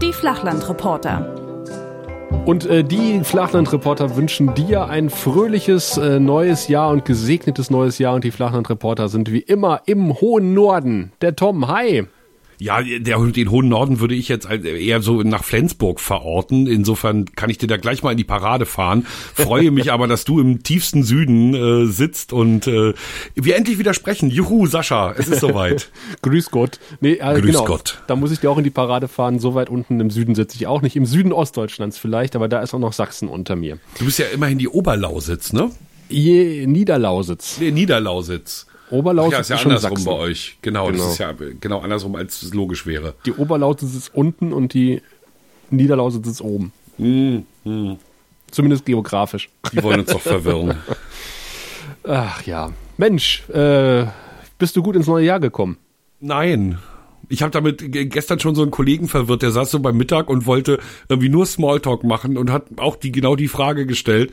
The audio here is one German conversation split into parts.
Die Flachlandreporter. Und äh, die Flachlandreporter wünschen dir ein fröhliches äh, neues Jahr und gesegnetes neues Jahr. Und die Flachlandreporter sind wie immer im hohen Norden. Der Tom, hi. Ja, der, den hohen Norden würde ich jetzt eher so nach Flensburg verorten. Insofern kann ich dir da gleich mal in die Parade fahren. Freue mich aber, dass du im tiefsten Süden äh, sitzt und äh, wir endlich wieder sprechen. Juhu, Sascha, es ist soweit. Grüß Gott. Nee, äh, Grüß genau, Gott. Da muss ich dir auch in die Parade fahren. So weit unten im Süden sitze ich auch nicht. Im Süden Ostdeutschlands vielleicht, aber da ist auch noch Sachsen unter mir. Du bist ja immerhin die Oberlausitz, ne? Je, Niederlausitz. Nee, Niederlausitz. Oberlausitz ja, ist ja ist andersrum Sachsen. bei euch. Genau, genau, das ist ja genau andersrum, als es logisch wäre. Die Oberlausitz ist unten und die Niederlausitz ist oben. Hm, hm. Zumindest geografisch. Die wollen uns doch verwirren. Ach ja. Mensch, äh, bist du gut ins neue Jahr gekommen? Nein. Ich habe damit gestern schon so einen Kollegen verwirrt, der saß so beim Mittag und wollte irgendwie nur Smalltalk machen und hat auch die genau die Frage gestellt.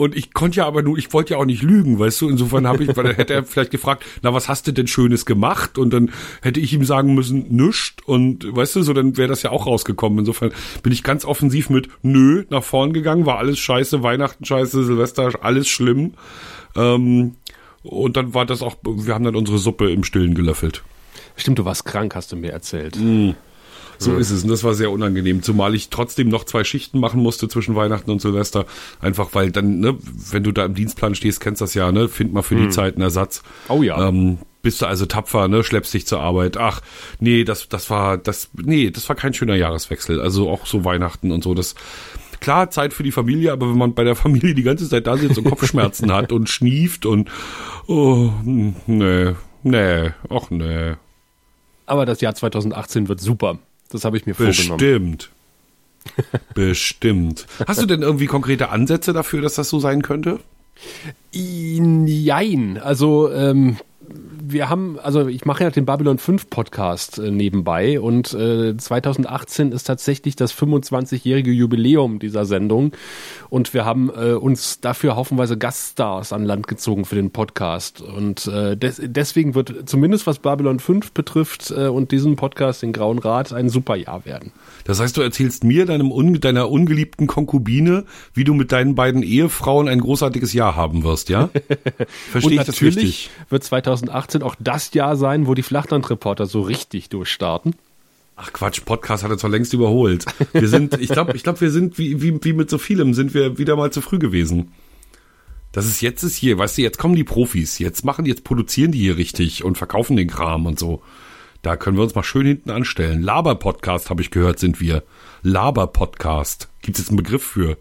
Und ich konnte ja aber nur, ich wollte ja auch nicht lügen, weißt du? Insofern habe ich, weil dann hätte er vielleicht gefragt, na, was hast du denn Schönes gemacht? Und dann hätte ich ihm sagen müssen, nüscht. Und weißt du, so dann wäre das ja auch rausgekommen. Insofern bin ich ganz offensiv mit nö nach vorn gegangen, war alles scheiße, Weihnachten scheiße, Silvester, alles schlimm. Ähm, und dann war das auch, wir haben dann unsere Suppe im Stillen gelöffelt. Stimmt, du warst krank, hast du mir erzählt. Mm. So ist es. Und das war sehr unangenehm. Zumal ich trotzdem noch zwei Schichten machen musste zwischen Weihnachten und Silvester. Einfach weil dann, ne, wenn du da im Dienstplan stehst, kennst das ja, ne? Find mal für hm. die Zeit einen Ersatz. Oh ja. Ähm, bist du also tapfer, ne, schleppst dich zur Arbeit. Ach, nee, das, das war, das, nee, das war kein schöner Jahreswechsel. Also auch so Weihnachten und so, das, klar, Zeit für die Familie, aber wenn man bei der Familie die ganze Zeit da sitzt und Kopfschmerzen hat und schnieft und, oh, nee, nee, ach nee. Aber das Jahr 2018 wird super. Das habe ich mir vorgenommen. Bestimmt. Bestimmt. Hast du denn irgendwie konkrete Ansätze dafür, dass das so sein könnte? Jein. Also ähm, wir haben, also ich mache ja den Babylon 5 Podcast äh, nebenbei und äh, 2018 ist tatsächlich das 25-jährige Jubiläum dieser Sendung und wir haben äh, uns dafür haufenweise Gaststars an Land gezogen für den Podcast und äh, des, deswegen wird zumindest was Babylon 5 betrifft äh, und diesen Podcast, den Grauen Rat, ein super Jahr werden. Das heißt, du erzählst mir, deinem deiner ungeliebten Konkubine, wie du mit deinen beiden Ehefrauen ein großartiges Jahr haben wirst, ja? Verstehe ich das richtig? wird 2018 2019 auch das Jahr sein, wo die Flachlandreporter so richtig durchstarten? Ach Quatsch, Podcast hat er zwar längst überholt. Wir sind, ich glaube, ich glaube, wir sind wie, wie, wie mit so vielem sind wir wieder mal zu früh gewesen. Das ist jetzt ist hier, weißt du, jetzt kommen die Profis, jetzt machen, jetzt produzieren die hier richtig und verkaufen den Kram und so. Da können wir uns mal schön hinten anstellen. Laber-Podcast, habe ich gehört, sind wir. Laber-Podcast. Gibt es jetzt einen Begriff für?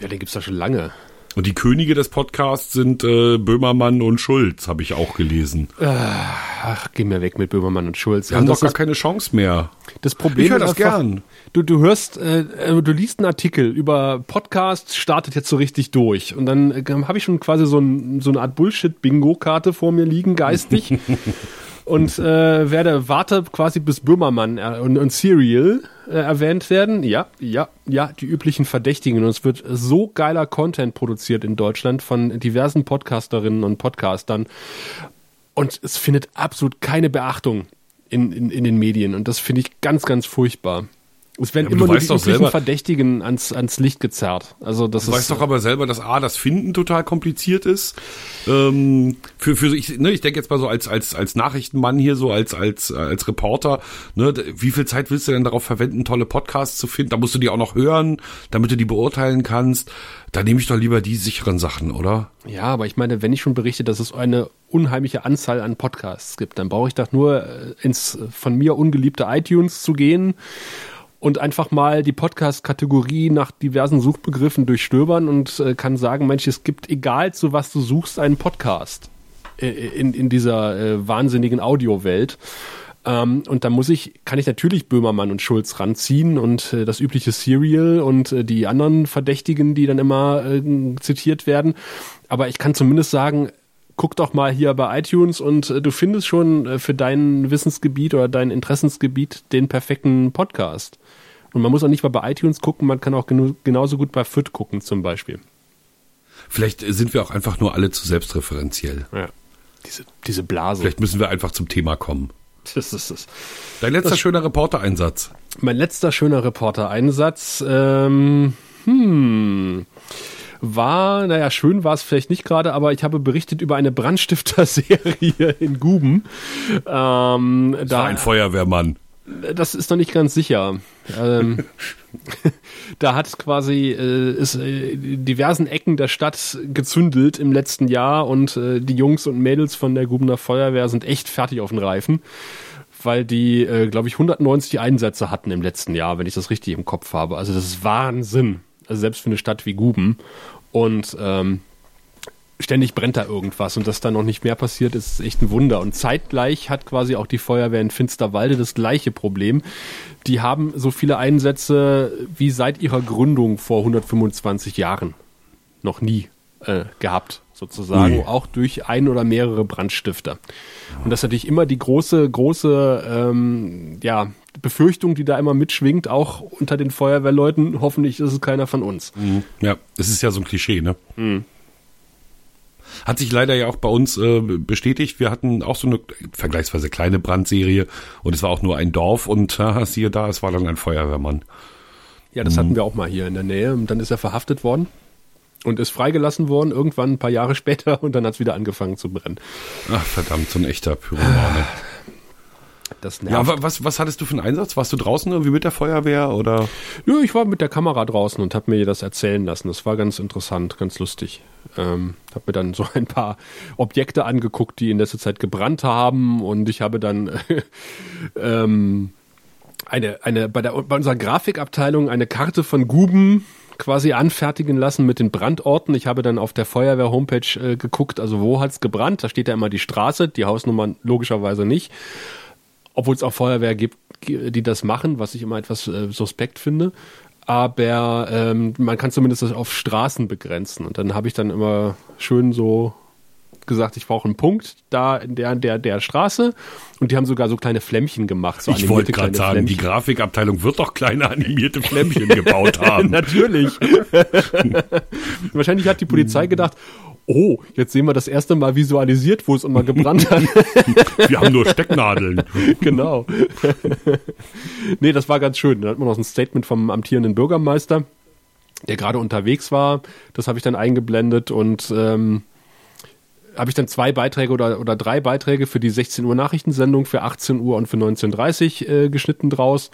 Ja, den gibt's da schon lange. Und die Könige des Podcasts sind äh, Böhmermann und Schulz, habe ich auch gelesen. Ach, geh mir weg mit Böhmermann und Schulz. Wir haben doch gar keine Chance mehr. Das Problem ich höre das einfach, gern. Du, du hörst, äh, äh, du liest einen Artikel über Podcast, startet jetzt so richtig durch. Und dann äh, habe ich schon quasi so, ein, so eine Art Bullshit-Bingo-Karte vor mir liegen, geistig. und äh, werde warte quasi bis Böhmermann äh, und, und Serial äh, erwähnt werden. Ja, ja, ja, die üblichen Verdächtigen. Und es wird so geiler Content produziert in Deutschland von diversen Podcasterinnen und Podcastern. Und es findet absolut keine Beachtung in, in, in den Medien. Und das finde ich ganz, ganz furchtbar. Es werden ja, immer nur die üblichen Verdächtigen ans, ans Licht gezerrt. Also das du ist, weißt doch aber selber, dass A, das Finden total kompliziert ist. Ähm, für, für ich, ne, ich denke jetzt mal so als, als, als Nachrichtenmann hier, so als, als, als Reporter, ne, wie viel Zeit willst du denn darauf verwenden, tolle Podcasts zu finden? Da musst du die auch noch hören, damit du die beurteilen kannst. Da nehme ich doch lieber die sicheren Sachen, oder? Ja, aber ich meine, wenn ich schon berichte, dass es eine unheimliche Anzahl an Podcasts gibt, dann brauche ich doch nur äh, ins von mir ungeliebte iTunes zu gehen und einfach mal die Podcast-Kategorie nach diversen Suchbegriffen durchstöbern und äh, kann sagen, Mensch, es gibt egal zu was du suchst einen Podcast äh, in, in dieser äh, wahnsinnigen Audiowelt. Ähm, und da muss ich, kann ich natürlich Böhmermann und Schulz ranziehen und äh, das übliche Serial und äh, die anderen Verdächtigen, die dann immer äh, zitiert werden. Aber ich kann zumindest sagen, guck doch mal hier bei iTunes und äh, du findest schon äh, für dein Wissensgebiet oder dein Interessensgebiet den perfekten Podcast. Und man muss auch nicht mal bei iTunes gucken, man kann auch genauso gut bei FIT gucken zum Beispiel. Vielleicht sind wir auch einfach nur alle zu selbstreferenziell. Ja. Diese, diese Blase. Vielleicht müssen wir einfach zum Thema kommen. Das ist es. Dein letzter schöner Reportereinsatz. Mein letzter schöner Reporter-Einsatz, ähm, hm, war, naja, schön war es vielleicht nicht gerade, aber ich habe berichtet über eine Brandstifter-Serie in Guben. Ähm, Das da, war ein Feuerwehrmann. Das ist noch nicht ganz sicher. Ähm, da hat quasi äh, ist äh, diversen Ecken der Stadt gezündelt im letzten Jahr und äh, die Jungs und Mädels von der Gubener Feuerwehr sind echt fertig auf den Reifen, weil die, äh, glaube ich, 190 Einsätze hatten im letzten Jahr, wenn ich das richtig im Kopf habe. Also das ist Wahnsinn. Also selbst für eine Stadt wie Guben. Und ähm, ständig brennt da irgendwas und dass da noch nicht mehr passiert, ist echt ein Wunder. Und zeitgleich hat quasi auch die Feuerwehr in Finsterwalde das gleiche Problem. Die haben so viele Einsätze wie seit ihrer Gründung vor 125 Jahren noch nie äh, gehabt, sozusagen, Ui. auch durch ein oder mehrere Brandstifter. Und das ist natürlich immer die große, große ähm, ja, Befürchtung, die da immer mitschwingt, auch unter den Feuerwehrleuten. Hoffentlich ist es keiner von uns. Ja, das ist ja so ein Klischee, ne? Hat sich leider ja auch bei uns äh, bestätigt. Wir hatten auch so eine vergleichsweise kleine Brandserie und es war auch nur ein Dorf und haha, siehe da, es war dann ein Feuerwehrmann. Ja, das hatten wir auch mal hier in der Nähe. Und dann ist er verhaftet worden und ist freigelassen worden, irgendwann ein paar Jahre später und dann hat es wieder angefangen zu brennen. Ach verdammt, so ein echter Pyromane. Das Ja, nervt. wa- was, was hattest du für einen Einsatz? Warst du draußen irgendwie mit der Feuerwehr oder? Ja, ich war mit der Kamera draußen und habe mir das erzählen lassen. Das war ganz interessant, ganz lustig. Ähm, habe mir dann so ein paar Objekte angeguckt, die in letzter Zeit gebrannt haben und ich habe dann ähm, eine, eine bei, der, bei unserer Grafikabteilung eine Karte von Guben quasi anfertigen lassen mit den Brandorten. Ich habe dann auf der Feuerwehr-Homepage äh, geguckt, also wo hat's gebrannt. Da steht ja immer die Straße, die Hausnummer logischerweise nicht. Obwohl es auch Feuerwehr gibt, die das machen, was ich immer etwas äh, suspekt finde. Aber ähm, man kann zumindest das auf Straßen begrenzen. Und dann habe ich dann immer schön so gesagt, ich brauche einen Punkt da in der, der, der Straße. Und die haben sogar so kleine Flämmchen gemacht. So Ich wollte gerade sagen, die Flämmchen. Grafikabteilung wird doch kleine animierte Flämmchen gebaut haben. Natürlich. Wahrscheinlich hat die Polizei gedacht, oh, jetzt sehen wir das erste Mal visualisiert, wo es immer gebrannt hat. Wir haben nur Stecknadeln. genau. nee, das war ganz schön. Da hat man noch ein Statement vom amtierenden Bürgermeister, der gerade unterwegs war. Das habe ich dann eingeblendet und ähm, habe ich dann zwei Beiträge oder, oder drei Beiträge für die 16 Uhr Nachrichtensendung für 18 Uhr und für 19.30 Uhr äh, geschnitten draus.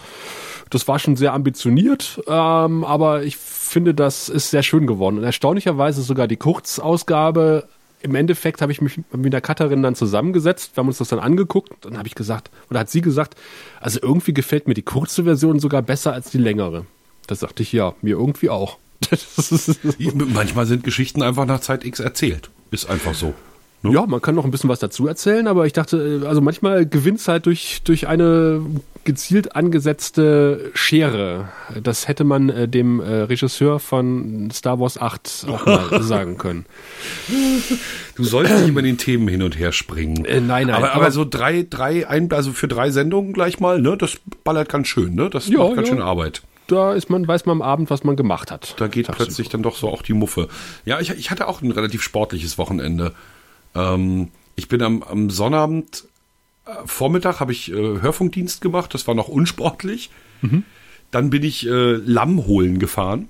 Das war schon sehr ambitioniert, ähm, aber ich finde, das ist sehr schön geworden. Und erstaunlicherweise sogar die Kurzausgabe. Im Endeffekt habe ich mich mit der Cutterin dann zusammengesetzt, wir haben uns das dann angeguckt, dann habe ich gesagt, oder hat sie gesagt, also irgendwie gefällt mir die kurze Version sogar besser als die längere. Da sagte ich, ja, mir irgendwie auch. Manchmal sind Geschichten einfach nach Zeit X erzählt. Ist einfach so. Ne? Ja, man kann noch ein bisschen was dazu erzählen, aber ich dachte, äh, also manchmal gewinnt es halt durch, durch eine gezielt angesetzte Schere. Das hätte man äh, dem äh, Regisseur von Star Wars 8 auch mal sagen können. Du sollst nicht immer den Themen hin und her springen. Äh, nein, nein, Aber, aber aber- so drei, drei, ein, also für drei Sendungen gleich mal, ne? Das ballert ganz schön, ne? Das Ja, macht ganz ja. schön Arbeit. Da ist man, weiß man am Abend, was man gemacht hat. Da geht plötzlich dann doch so auch die Muffe. Ja, ich, ich hatte auch ein relativ sportliches Wochenende. Ähm, ich bin am, am Sonnabend äh, Vormittag habe ich äh, Hörfunkdienst gemacht, das war noch unsportlich. Mhm. Dann bin ich äh, Lamm holen gefahren.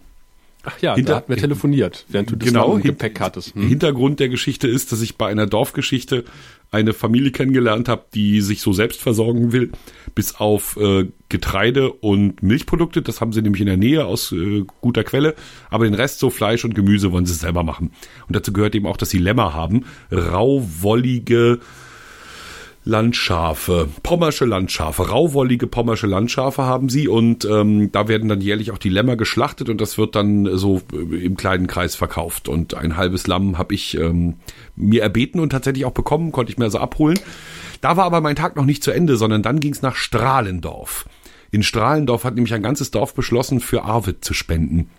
Ach ja, Hinter- da hatten wir telefoniert, während du das Genau, Gepäck hattest. Hm? Hintergrund der Geschichte ist, dass ich bei einer Dorfgeschichte eine Familie kennengelernt habe, die sich so selbst versorgen will, bis auf äh, Getreide und Milchprodukte. Das haben sie nämlich in der Nähe aus äh, guter Quelle. Aber den Rest, so Fleisch und Gemüse, wollen sie selber machen. Und dazu gehört eben auch, dass sie Lämmer haben. Rauwollige Landschafe, pommersche Landschafe, rauwollige pommersche Landschafe haben sie und ähm, da werden dann jährlich auch die Lämmer geschlachtet und das wird dann so äh, im kleinen Kreis verkauft und ein halbes Lamm habe ich ähm, mir erbeten und tatsächlich auch bekommen, konnte ich mir also abholen. Da war aber mein Tag noch nicht zu Ende, sondern dann ging es nach Strahlendorf. In Strahlendorf hat nämlich ein ganzes Dorf beschlossen, für Arvid zu spenden.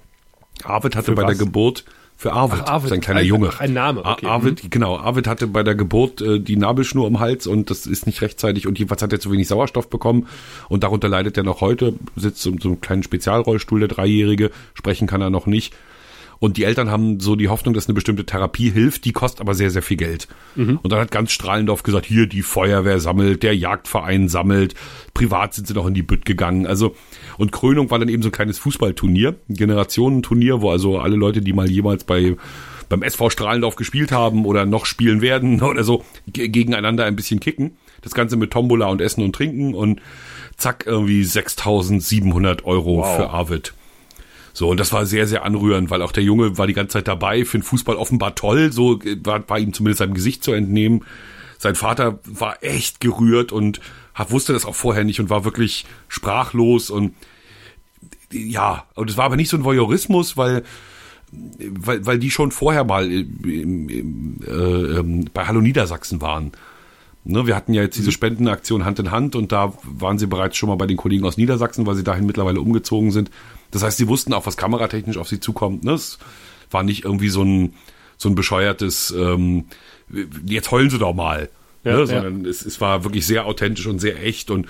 Arvid hatte Für bei der was? Geburt für Arvid, Ach, Arvid. sein kleiner Ein- Junge. ein Name, Ar- okay. Arvid, genau, Arvid hatte bei der Geburt äh, die Nabelschnur im Hals und das ist nicht rechtzeitig und jedenfalls hat er zu wenig Sauerstoff bekommen und darunter leidet er noch heute, sitzt in so einem kleinen Spezialrollstuhl, der Dreijährige, sprechen kann er noch nicht. Und die Eltern haben so die Hoffnung, dass eine bestimmte Therapie hilft, die kostet aber sehr, sehr viel Geld. Mhm. Und dann hat ganz Strahlendorf gesagt, hier die Feuerwehr sammelt, der Jagdverein sammelt, privat sind sie noch in die Bütt gegangen. Also, und Krönung war dann eben so ein kleines Fußballturnier, ein Generationenturnier, wo also alle Leute, die mal jemals bei beim SV Strahlendorf gespielt haben oder noch spielen werden oder so, gegeneinander ein bisschen kicken. Das Ganze mit Tombola und Essen und Trinken und zack, irgendwie 6700 Euro wow. für Arvid. So, und das war sehr, sehr anrührend, weil auch der Junge war die ganze Zeit dabei, für den Fußball offenbar toll, so war, war ihm zumindest seinem Gesicht zu entnehmen. Sein Vater war echt gerührt und wusste das auch vorher nicht und war wirklich sprachlos und ja, und es war aber nicht so ein Voyeurismus, weil weil, weil die schon vorher mal äh, äh, bei Hallo Niedersachsen waren. Ne, wir hatten ja jetzt diese mhm. Spendenaktion Hand in Hand und da waren sie bereits schon mal bei den Kollegen aus Niedersachsen, weil sie dahin mittlerweile umgezogen sind. Das heißt, sie wussten auch, was kameratechnisch auf sie zukommt. Ne? Es war nicht irgendwie so ein, so ein bescheuertes, ähm, jetzt heulen sie doch mal. Ja, ne? sondern ja. es, es war wirklich sehr authentisch und sehr echt und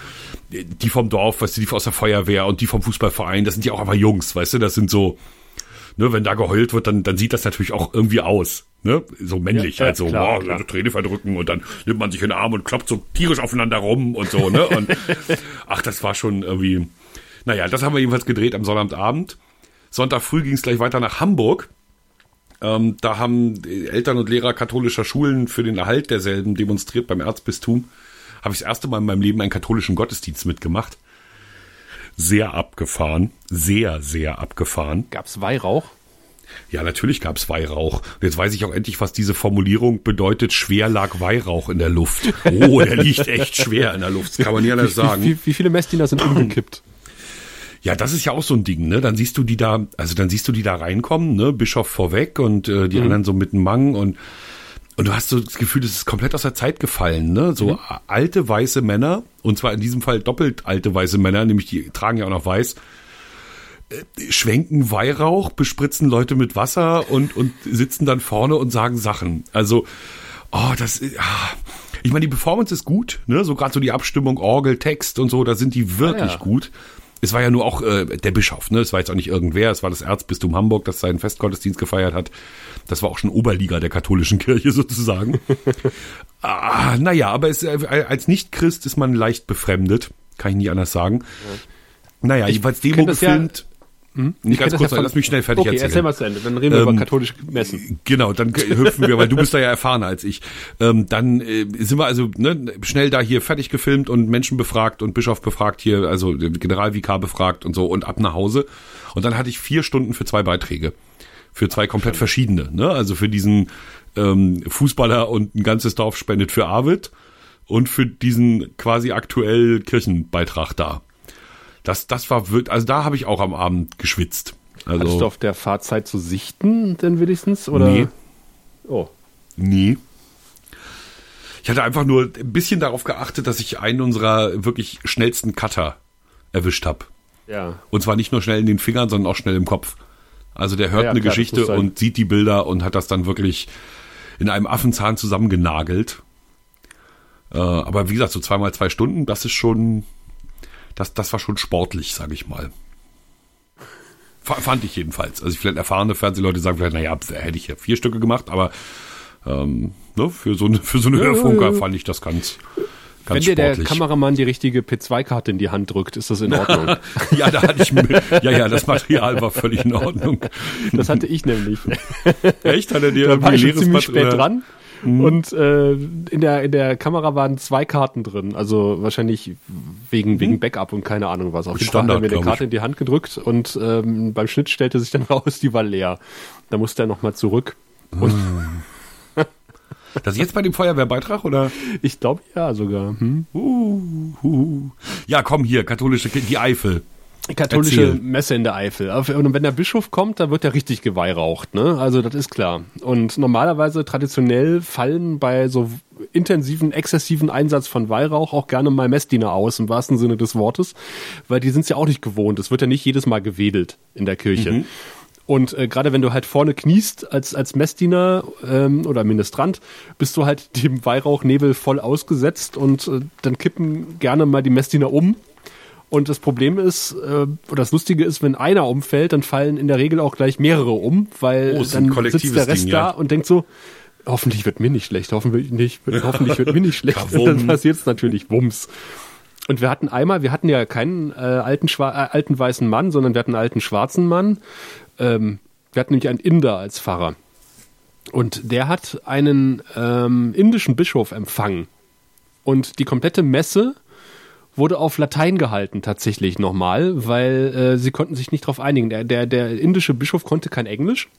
die vom Dorf, weißt du, die aus der Feuerwehr und die vom Fußballverein, das sind ja auch einfach Jungs, weißt du, das sind so, ne, wenn da geheult wird, dann, dann sieht das natürlich auch irgendwie aus. Ne? So männlich, ja, halt so, klar, wow, klar. Träne verdrücken und dann nimmt man sich in den Arm und kloppt so tierisch aufeinander rum und so, ne? Und ach, das war schon irgendwie. Naja, das haben wir jedenfalls gedreht am Sonnabendabend. Sonntag früh ging es gleich weiter nach Hamburg. Ähm, da haben Eltern und Lehrer katholischer Schulen für den Erhalt derselben demonstriert beim Erzbistum. Habe ich das erste Mal in meinem Leben einen katholischen Gottesdienst mitgemacht sehr abgefahren. Sehr, sehr abgefahren. Gab's Weihrauch? Ja, natürlich gab's Weihrauch. jetzt weiß ich auch endlich, was diese Formulierung bedeutet. Schwer lag Weihrauch in der Luft. Oh, der liegt echt schwer in der Luft. Das kann man nicht anders sagen. Wie, wie, wie viele Messdiener sind umgekippt? Ja, das ist ja auch so ein Ding, ne? Dann siehst du die da, also dann siehst du die da reinkommen, ne? Bischof vorweg und äh, die mhm. anderen so mit dem Mang und und du hast so das Gefühl, das ist komplett aus der Zeit gefallen, ne? So mhm. alte weiße Männer, und zwar in diesem Fall doppelt alte weiße Männer, nämlich die tragen ja auch noch weiß, äh, schwenken Weihrauch, bespritzen Leute mit Wasser und, und sitzen dann vorne und sagen Sachen. Also, oh, das, ah. ich meine, die Performance ist gut, ne? So gerade so die Abstimmung, Orgel, Text und so, da sind die wirklich ah, ja. gut. Es war ja nur auch äh, der Bischof, ne? Es war jetzt auch nicht irgendwer, es war das Erzbistum Hamburg, das seinen Festgottesdienst gefeiert hat. Das war auch schon Oberliga der katholischen Kirche sozusagen. ah, naja, aber es, äh, als Nicht-Christ ist man leicht befremdet. Kann ich nie anders sagen. Ja. Naja, ich jedenfalls Demo gefilmt. Hm? Nicht ganz kurz, ja lass mich schnell fertig okay, erzählen. erzähl mal zu Ende, dann reden wir ähm, über katholische Messen. Genau, dann hüpfen wir, weil du bist da ja erfahrener als ich. Ähm, dann äh, sind wir also ne, schnell da hier fertig gefilmt und Menschen befragt und Bischof befragt hier, also Generalvikar befragt und so und ab nach Hause. Und dann hatte ich vier Stunden für zwei Beiträge für zwei komplett verschiedene. Ne? Also für diesen ähm, Fußballer und ein ganzes Dorf spendet für Arvid und für diesen quasi aktuell Kirchenbeitrag da. Das, das war wirklich, also da habe ich auch am Abend geschwitzt. Also, Hattest du auf der Fahrzeit zu sichten denn wenigstens? Oder? Nee. Oh. Nee. Ich hatte einfach nur ein bisschen darauf geachtet, dass ich einen unserer wirklich schnellsten Cutter erwischt habe. Ja. Und zwar nicht nur schnell in den Fingern, sondern auch schnell im Kopf. Also der hört ja, eine klar, Geschichte und sieht die Bilder und hat das dann wirklich in einem Affenzahn zusammengenagelt. Äh, aber wie gesagt, so zweimal zwei Stunden, das ist schon, das, das war schon sportlich, sage ich mal. Fand ich jedenfalls. Also vielleicht erfahrene Fernsehleute sagen vielleicht, naja, hätte ich ja vier Stücke gemacht, aber ähm, ne, für so eine, für so eine ja, Hörfunker ja, ja. fand ich das ganz, Ganz Wenn dir der Kameramann die richtige P2-Karte in die Hand drückt, ist das in Ordnung. ja, da hatte ich ja, ja, das Material war völlig in Ordnung. Das hatte ich nämlich. Echt? Hat er dir da war ich ziemlich spät oder? dran. Mhm. Und äh, in der in der Kamera waren zwei Karten drin, also wahrscheinlich wegen mhm. wegen Backup und keine Ahnung was. Auf jeden Fall hat er mir eine Karte in die Hand gedrückt und ähm, beim Schnitt stellte sich dann raus, die war leer. Da musste er nochmal zurück. Und mhm. Das jetzt bei dem Feuerwehrbeitrag, oder? Ich glaube ja sogar. Hm? Uh, uh. Ja, komm hier, katholische, die Eifel. Katholische Erzähl. Messe in der Eifel. Und wenn der Bischof kommt, dann wird er richtig geweihraucht, ne? Also das ist klar. Und normalerweise traditionell fallen bei so intensiven, exzessiven Einsatz von Weihrauch auch gerne mal Messdiener aus, im wahrsten Sinne des Wortes, weil die sind es ja auch nicht gewohnt. Es wird ja nicht jedes Mal gewedelt in der Kirche. Mhm. Und äh, gerade wenn du halt vorne kniest als, als Messdiener ähm, oder Ministrant, bist du halt dem Weihrauchnebel voll ausgesetzt und äh, dann kippen gerne mal die Messdiener um Und das Problem ist, äh, oder das Lustige ist, wenn einer umfällt, dann fallen in der Regel auch gleich mehrere um, weil Oh, dann sitzt der Rest Ding, da ja. und denkt so, hoffentlich wird mir nicht schlecht, hoffentlich, nicht, hoffentlich wird mir nicht schlecht. Und dann passiert es natürlich Wumms. Und wir hatten einmal, wir hatten ja keinen äh, alten, äh, alten weißen Mann, sondern wir hatten einen alten schwarzen Mann. Ähm, wir hatten nämlich einen Inder als Pfarrer. Und der hat einen ähm, indischen Bischof empfangen. Und die komplette Messe wurde auf Latein gehalten tatsächlich nochmal, weil äh, sie konnten sich nicht darauf einigen. Der, der, der indische Bischof konnte kein Englisch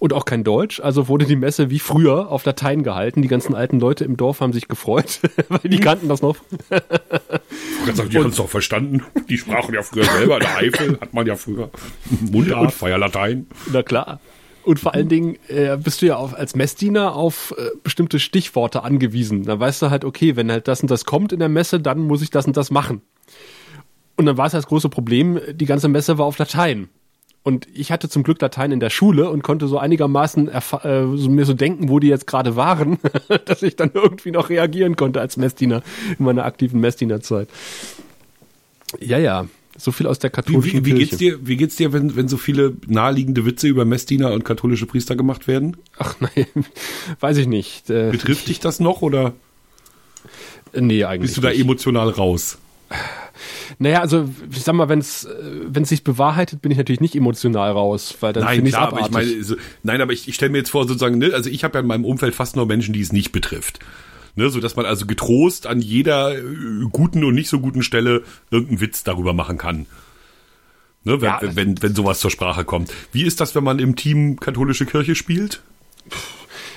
und auch kein Deutsch, also wurde die Messe wie früher auf Latein gehalten. Die ganzen alten Leute im Dorf haben sich gefreut, weil die kannten das noch. Ich sagen, die haben es doch verstanden. Die sprachen ja früher selber. In der Eifel hat man ja früher Mundart, Feierlatein. Na klar. Und vor allen Dingen äh, bist du ja auf, als Messdiener auf äh, bestimmte Stichworte angewiesen. Da weißt du halt, okay, wenn halt das und das kommt in der Messe, dann muss ich das und das machen. Und dann war es das große Problem, die ganze Messe war auf Latein. Und ich hatte zum Glück Latein in der Schule und konnte so einigermaßen äh, so mir so denken, wo die jetzt gerade waren, dass ich dann irgendwie noch reagieren konnte als Messdiener in meiner aktiven Messdienerzeit. Ja, ja. So viel aus der Wie, katholischen wie, wie Kirche. geht's dir, wie geht's dir, wenn, wenn so viele naheliegende Witze über Messdiener und katholische Priester gemacht werden? Ach nein, weiß ich nicht. Äh, Betrifft dich das noch oder nee, eigentlich. bist du da nicht. emotional raus? Naja, also ich sag mal, wenn es wenn sich bewahrheitet, bin ich natürlich nicht emotional raus, weil dann Nein, finde ich klar, aber ich meine, so, nein, aber ich, ich stelle mir jetzt vor, sozusagen, ne, also ich habe ja in meinem Umfeld fast nur Menschen, die es nicht betrifft. Ne, so dass man also getrost an jeder äh, guten und nicht so guten Stelle irgendeinen Witz darüber machen kann. Ne, wenn, Ja, wenn, wenn, wenn sowas zur Sprache kommt. Wie ist das, wenn man im Team katholische Kirche spielt?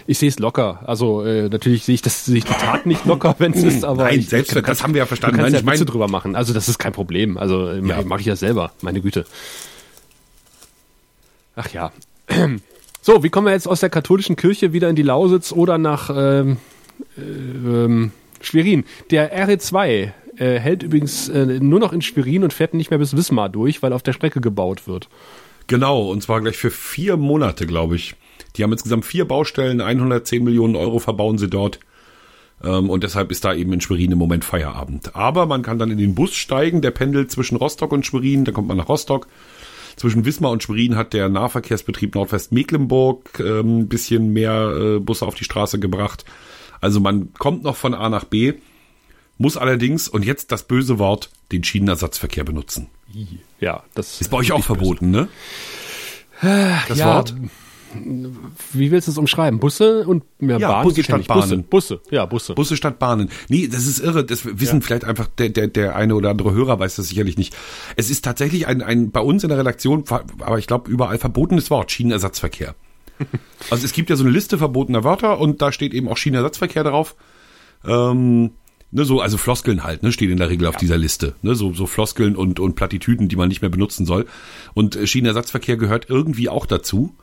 ich sehe es locker. Also äh, natürlich sehe ich das sehe ich die Tat nicht locker, wenn es ist, aber Nein, ich, selbst wenn- das haben wir ja verstanden. Du kannst Nein, ja ich mein- drüber machen. Also das ist kein Problem. Also äh, Ja. mache ich ja selber. Meine Güte. Ach ja. So, wie kommen wir jetzt aus der katholischen Kirche wieder in die Lausitz oder nach ähm, äh, ähm, Schwerin? Der RE2 äh, hält übrigens äh, nur noch in Schwerin und fährt nicht mehr bis Wismar durch, weil auf der Strecke gebaut wird. Genau, und zwar gleich für vier Monate, glaube ich. Die haben insgesamt vier Baustellen, 110 Millionen Euro verbauen sie dort. Ähm, und deshalb ist da eben in Schwerin im Moment Feierabend. Aber man kann dann in den Bus steigen, der pendelt zwischen Rostock und Schwerin, dann kommt man nach Rostock. Zwischen Wismar und Schwerin hat der Nahverkehrsbetrieb Nordwest-Mecklenburg ähm, ein bisschen mehr äh, Busse auf die Straße gebracht. Also man kommt noch von A nach B, muss allerdings, und jetzt das böse Wort, den Schienenersatzverkehr benutzen. Ja, das Ist bei euch auch verboten, ne? Das ja, Wort? Wie willst du es umschreiben? Busse und ja, Ja, Bahn Busse statt ich. Busse, Bahnen. Busse, ja, Busse. Busse statt Bahnen. Nee, das ist irre. Das wissen vielleicht einfach der, der, der eine oder andere Hörer weiß das sicherlich nicht. Es ist tatsächlich ein, ein bei uns in der Redaktion, aber ich glaube überall verbotenes Wort, Schienenersatzverkehr. Also es gibt ja so eine Liste verbotener Wörter und da steht eben auch Schienenersatzverkehr drauf. Ähm, ne, so, also Floskeln halt, ne, steht in der Regel auf dieser Liste. Ne, so, so Floskeln und, und Plattitüden, die man nicht mehr benutzen soll. Und äh, Schienenersatzverkehr gehört irgendwie auch dazu.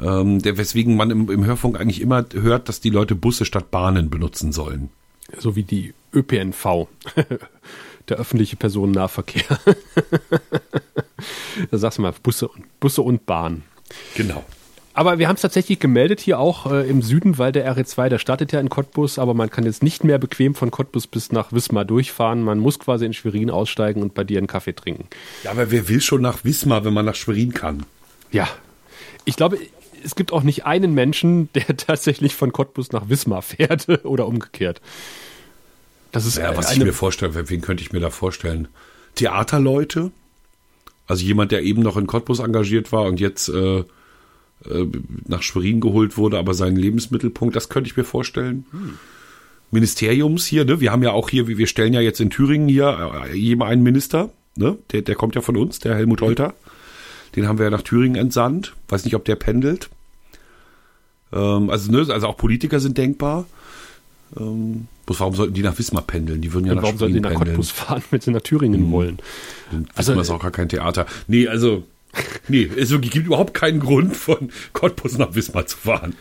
Ähm, der, weswegen man im, im Hörfunk eigentlich immer hört, dass die Leute Busse statt Bahnen benutzen sollen. So wie die ÖPNV, der öffentliche Personennahverkehr. da sagst du mal Busse und, Busse und Bahn. Genau. Aber wir haben es tatsächlich gemeldet hier auch äh, im Süden, weil der RE2, der startet ja in Cottbus, aber man kann jetzt nicht mehr bequem von Cottbus bis nach Wismar durchfahren. Man muss quasi in Schwerin aussteigen und bei dir einen Kaffee trinken. Ja, aber wer will schon nach Wismar, wenn man nach Schwerin kann? Ja. Ich glaube, es gibt auch nicht einen Menschen, der tatsächlich von Cottbus nach Wismar fährt oder umgekehrt. Das ist Ja, was ich mir vorstelle, wen- wen könnte ich mir da vorstellen? Theaterleute? Also jemand, der eben noch in Cottbus engagiert war und jetzt äh, äh, nach Schwerin geholt wurde, aber seinen Lebensmittelpunkt, das könnte ich mir vorstellen. Ministeriums hier, ne? Wir haben ja auch hier, wir stellen ja jetzt in Thüringen hier äh, jemand einen Minister, ne? Der, der kommt ja von uns, der Helmut Holter. Den haben wir ja nach Thüringen entsandt. Weiß nicht, ob der pendelt. Ähm, also, ne, also auch Politiker sind denkbar. Ähm, bloß warum sollten die nach Wismar pendeln? Die würden ja und nach warum sollen die Schwerin nach pendeln. Cottbus fahren, wenn sie nach Thüringen wollen? Also, Also, Wismar ist auch gar kein Theater. Nee, also, nee, es gibt überhaupt keinen Grund von Cottbus nach Wismar zu fahren.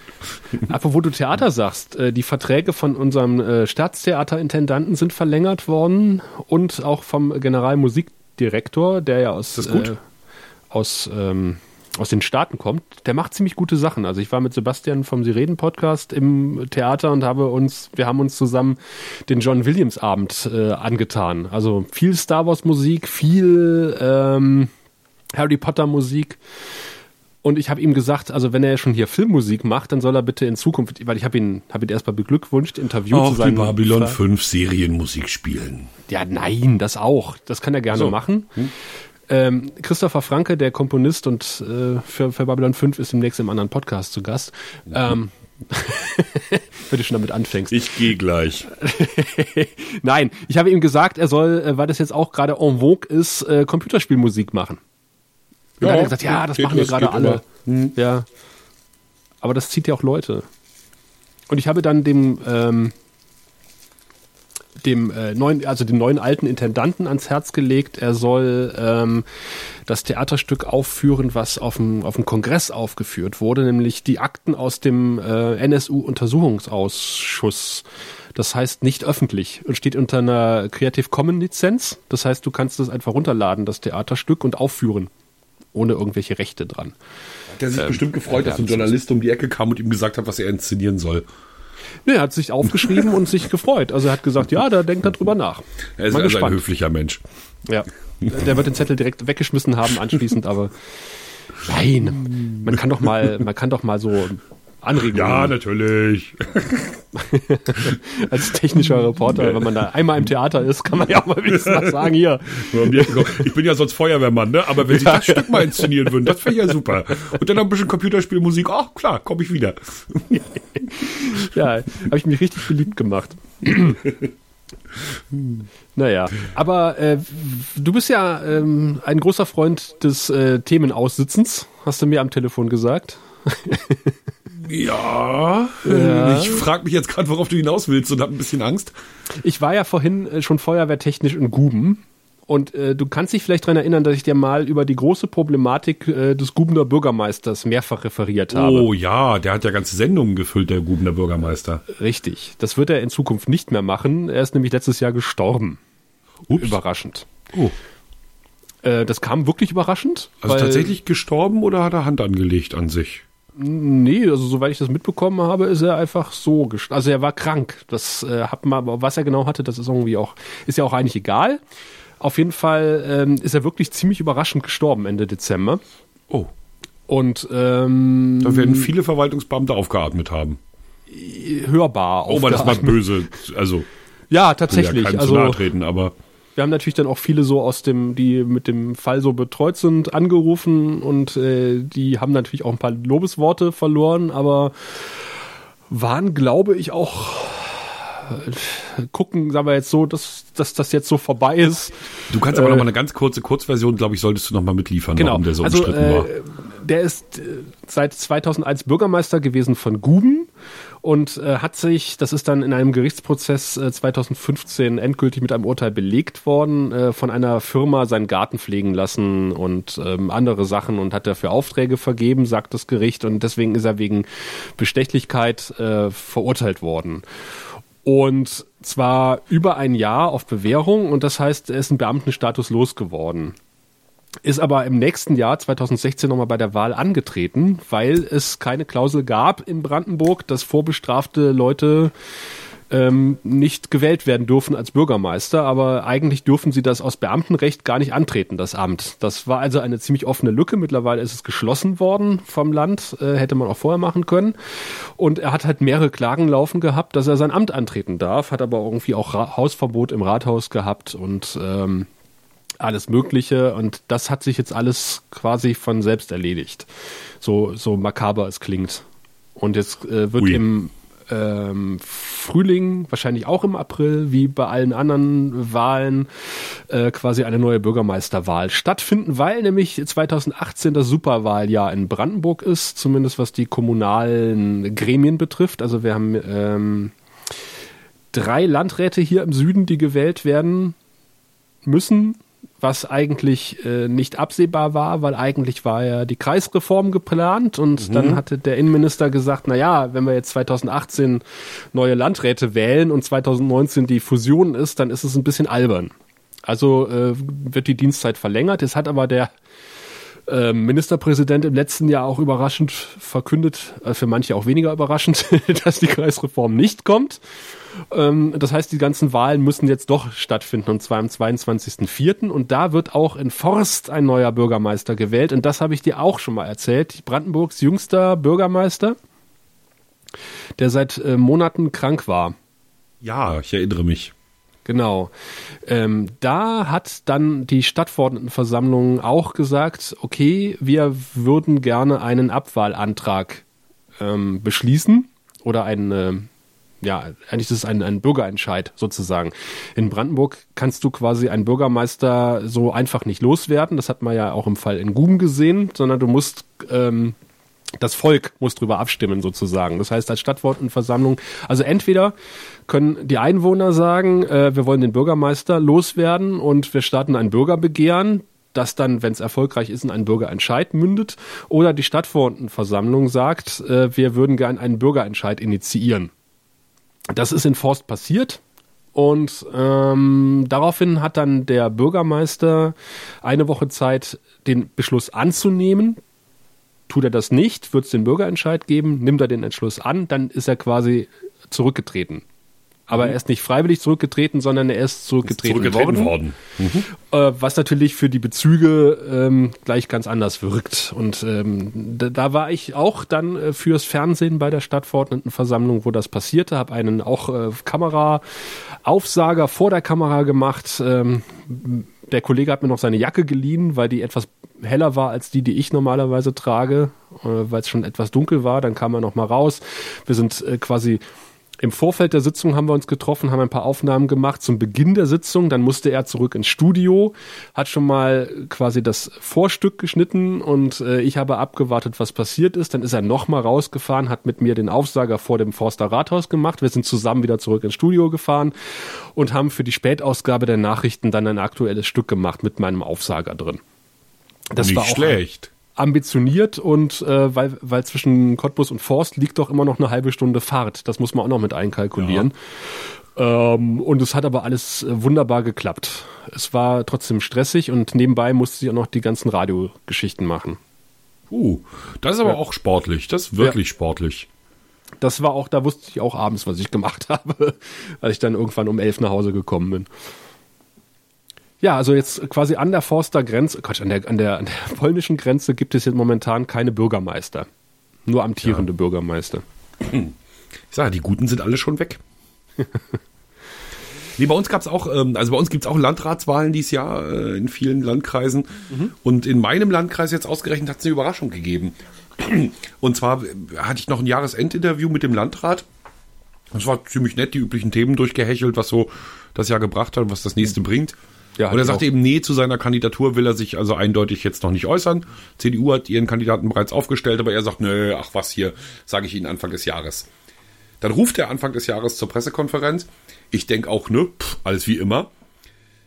Aber wo du Theater sagst, äh, die Verträge von unserem äh, Staatstheaterintendanten sind verlängert worden und auch vom Generalmusikdirektor, der ja aus? Äh, aus ähm, aus den Staaten kommt, der macht ziemlich gute Sachen. Also ich war mit Sebastian vom Sie reden Podcast im Theater und habe uns, wir haben uns zusammen den John Williams Abend äh, angetan. Also viel Star Wars Musik, viel ähm, Harry Potter Musik. Und ich habe ihm gesagt, also wenn er schon hier Filmmusik macht, dann soll er bitte in Zukunft, weil ich habe ihn, habe ihn erstmal beglückwünscht, interviewt Auch zu sein. die Babylon 5 Serienmusik spielen. Ja, nein, das auch. Das kann er gerne So. machen. Ähm, Christopher Franke, der Komponist und äh, für, für Babylon 5 ist demnächst im anderen Podcast zu Gast. Ähm, wenn du schon damit anfängst. Ich gehe gleich. Nein, ich habe ihm gesagt, er soll, äh, weil das jetzt auch gerade en vogue ist, äh, Computerspielmusik machen. Und dann hat er gesagt, ja, das machen ja gerade alle. immer. Ja. Aber das zieht ja auch Leute. Und ich habe dann dem, ähm, dem äh, neuen, also dem neuen alten Intendanten ans Herz gelegt, er soll ähm, das Theaterstück aufführen, was auf dem, auf dem Kongress aufgeführt wurde, nämlich die Akten aus dem äh, NSU-Untersuchungsausschuss. Das heißt nicht öffentlich und steht unter einer Creative Commons Lizenz. Das heißt, du kannst es einfach runterladen, das Theaterstück, und aufführen. Ohne irgendwelche Rechte dran. Hat er sich bestimmt gefreut, dass ein Journalist um die Ecke kam und ihm gesagt hat, was er inszenieren soll. Nee, er hat sich aufgeschrieben und sich gefreut. Also er hat gesagt, ja, da denkt er drüber nach. Er ist Mal also ein gespannt. höflicher Mensch. Ja. Der wird den Zettel direkt weggeschmissen haben anschließend, aber nein, man kann doch mal, man kann doch mal so Anregungen Ja, natürlich. als technischer Reporter, wenn man da einmal im Theater ist, kann man ja auch mal wenigstens was sagen hier. Ich bin ja sonst Feuerwehrmann, ne? Aber wenn sie das Stück mal inszenieren würden, das wäre ja super. Und dann noch ein bisschen Computerspielmusik, ach klar, komme ich wieder. Ja, habe ich mich richtig beliebt gemacht. naja, aber äh, du bist ja ähm, ein großer Freund des äh, Themenaussitzens, hast du mir am Telefon gesagt. Ja, ich frage mich jetzt gerade, worauf du hinaus willst und habe ein bisschen Angst. Ich war ja vorhin äh, schon feuerwehrtechnisch in Guben. Und äh, du kannst dich vielleicht daran erinnern, dass ich dir mal über die große Problematik äh, des Gubener Bürgermeisters mehrfach referiert habe. Oh ja, der hat ja ganze Sendungen gefüllt, der Gubener Bürgermeister. Richtig. Das wird er in Zukunft nicht mehr machen. Er ist nämlich letztes Jahr gestorben. Ups. Überraschend. Oh. Äh, das kam wirklich überraschend. Also tatsächlich gestorben oder hat er Hand angelegt an sich? Nee, also soweit ich das mitbekommen habe, ist er einfach so gest Also er war krank. Das äh, hat man, aber was er genau hatte, das ist irgendwie auch, ist ja auch eigentlich egal. Auf jeden Fall ähm, ist er wirklich ziemlich überraschend gestorben Ende Dezember. Oh, Und ähm, da werden viele Verwaltungsbeamte aufgeatmet haben. hörbar. Oh, aber das war böse. Also, Ja, will ja tatsächlich. keinem zu also nahe treten, aber wir haben natürlich dann auch viele so aus dem, die mit dem Fall so betreut sind, angerufen und äh, die haben natürlich auch ein paar Lobesworte verloren, aber waren, glaube ich, auch äh, gucken, sagen wir jetzt so, dass, dass das jetzt so vorbei ist. du kannst aber noch mal eine ganz kurze Kurzversion, glaube ich, solltest du noch mal mitliefern, Genau. warum der so also, umstritten war. Äh, der ist äh, seit 2001 Bürgermeister gewesen von Guben und äh, hat sich, das ist dann in einem Gerichtsprozess äh, 2015 endgültig mit einem Urteil belegt worden, äh, von einer Firma seinen Garten pflegen lassen und ähm, andere Sachen und hat dafür Aufträge vergeben, sagt das Gericht und deswegen ist er wegen Bestechlichkeit äh, verurteilt worden. Und zwar über ein Jahr auf Bewährung und das heißt, er ist einen Beamtenstatus losgeworden ist aber im nächsten Jahr 2016 nochmal bei der Wahl angetreten, weil es keine Klausel gab in Brandenburg, dass vorbestrafte Leute ähm, nicht gewählt werden dürfen als Bürgermeister, aber eigentlich dürfen sie das aus Beamtenrecht gar nicht antreten, das Amt. Das war also eine ziemlich offene Lücke. Mittlerweile ist es geschlossen worden vom Land, äh, hätte man auch vorher machen können. Und er hat halt mehrere Klagen laufen gehabt, dass er sein Amt antreten darf, hat aber irgendwie auch Ra Hausverbot im Rathaus gehabt und ähm, alles Mögliche und das hat sich jetzt alles quasi von selbst erledigt. So, so makaber es klingt. Und jetzt äh, wird Ui. im ähm, Frühling, wahrscheinlich auch im April, wie bei allen anderen Wahlen, äh, quasi eine neue Bürgermeisterwahl stattfinden, weil nämlich 2018 das Superwahljahr in Brandenburg ist, zumindest was die kommunalen Gremien betrifft. Also wir haben ähm, drei Landräte hier im Süden, die gewählt werden müssen, was eigentlich äh, nicht absehbar war, weil eigentlich war ja die Kreisreform geplant und dann hatte der Innenminister gesagt, na ja, wenn wir jetzt 2018 neue Landräte wählen und 2019 die Fusion ist, dann ist es ein bisschen albern. Also äh, wird die Dienstzeit verlängert. Es hat aber der äh, Ministerpräsident im letzten Jahr auch überraschend verkündet, äh, für manche auch weniger überraschend, dass die Kreisreform nicht kommt. Ähm, das heißt, die ganzen Wahlen müssen jetzt doch stattfinden und zwar am 22.04. Und da wird auch in Forst ein neuer Bürgermeister gewählt. Und das habe ich dir auch schon mal erzählt. Brandenburgs jüngster Bürgermeister, der seit äh, Monaten krank war. Ja, ich erinnere mich. Genau. Ähm, da hat dann die Stadtverordnetenversammlung auch gesagt, okay, wir würden gerne einen Abwahlantrag ähm, beschließen oder einen, äh, ja, eigentlich ist es ein, ein Bürgerentscheid sozusagen. In Brandenburg kannst du quasi einen Bürgermeister so einfach nicht loswerden. Das hat man ja auch im Fall in Guben gesehen, sondern du musst ähm, das Volk muss drüber abstimmen sozusagen. Das heißt, als Stadtverordnetenversammlung, also entweder können die Einwohner sagen, äh, wir wollen den Bürgermeister loswerden und wir starten ein Bürgerbegehren, das dann, wenn es erfolgreich ist, in einen Bürgerentscheid mündet, oder die Stadtverordnetenversammlung sagt, äh, wir würden gern einen Bürgerentscheid initiieren. Das ist in Forst passiert. Und ähm, daraufhin hat dann der Bürgermeister eine Woche Zeit, den Beschluss anzunehmen. Tut er das nicht, wird es den Bürgerentscheid geben, nimmt er den Entschluss an, dann ist er quasi zurückgetreten. Aber mhm. er ist nicht freiwillig zurückgetreten, sondern er ist zurückgetreten, ist zurückgetreten worden. worden. Mhm. Äh, was natürlich für die Bezüge ähm, gleich ganz anders wirkt. Und ähm, da, da, war ich auch dann äh, fürs Fernsehen bei der Stadtverordnetenversammlung, wo das passierte, habe einen auch äh, Kameraaufsager vor der Kamera gemacht. Ähm, der Kollege hat mir noch seine Jacke geliehen, weil die etwas heller war als die, die ich normalerweise trage, äh, weil es schon etwas dunkel war. Dann kam er noch mal raus. Wir sind äh, quasi im Vorfeld der Sitzung haben wir uns getroffen, haben ein paar Aufnahmen gemacht zum Beginn der Sitzung. Dann musste er zurück ins Studio, hat schon mal quasi das Vorstück geschnitten und äh, ich habe abgewartet, was passiert ist. Dann ist er nochmal rausgefahren, hat mit mir den Aufsager vor dem Forster Rathaus gemacht. Wir sind zusammen wieder zurück ins Studio gefahren und haben für die Spätausgabe der Nachrichten dann ein aktuelles Stück gemacht mit meinem Aufsager drin. Das Nicht war auch schlecht ambitioniert und äh, weil, weil zwischen Cottbus und Forst liegt doch immer noch eine halbe Stunde Fahrt. Das muss man auch noch mit einkalkulieren. Ja. Ähm, und es hat aber alles äh, wunderbar geklappt. Es war trotzdem stressig und nebenbei musste ich auch noch die ganzen Radiogeschichten machen. Uh, das ist aber ja. auch sportlich. Das ist wirklich ja. sportlich. Das war auch, da wusste ich auch abends, was ich gemacht habe, als ich dann irgendwann um elf nach Hause gekommen bin. Ja, also jetzt quasi an der Forster Grenze, Quatsch, an der, an der, an der polnischen Grenze gibt es jetzt momentan keine Bürgermeister. Nur amtierende ja. Bürgermeister. Ich sage, die Guten sind alle schon weg. nee, bei uns gab es auch, ähm, also bei uns gibt es auch Landratswahlen dieses Jahr äh, in vielen Landkreisen. Mhm. Und in meinem Landkreis jetzt ausgerechnet hat es eine Überraschung gegeben. Und zwar hatte ich noch ein Jahresendinterview mit dem Landrat. Das war ziemlich nett, die üblichen Themen durchgehechelt, was so das Jahr gebracht hat und was das nächste mhm. bringt. Ja, und er sagte eben, nee, zu seiner Kandidatur will er sich also eindeutig jetzt noch nicht äußern. CDU hat ihren Kandidaten bereits aufgestellt, aber er sagt, nö, ach was hier, sage ich Ihnen Anfang des Jahres. Dann ruft er Anfang des Jahres zur Pressekonferenz. Ich denke auch, ne, pff, alles wie immer.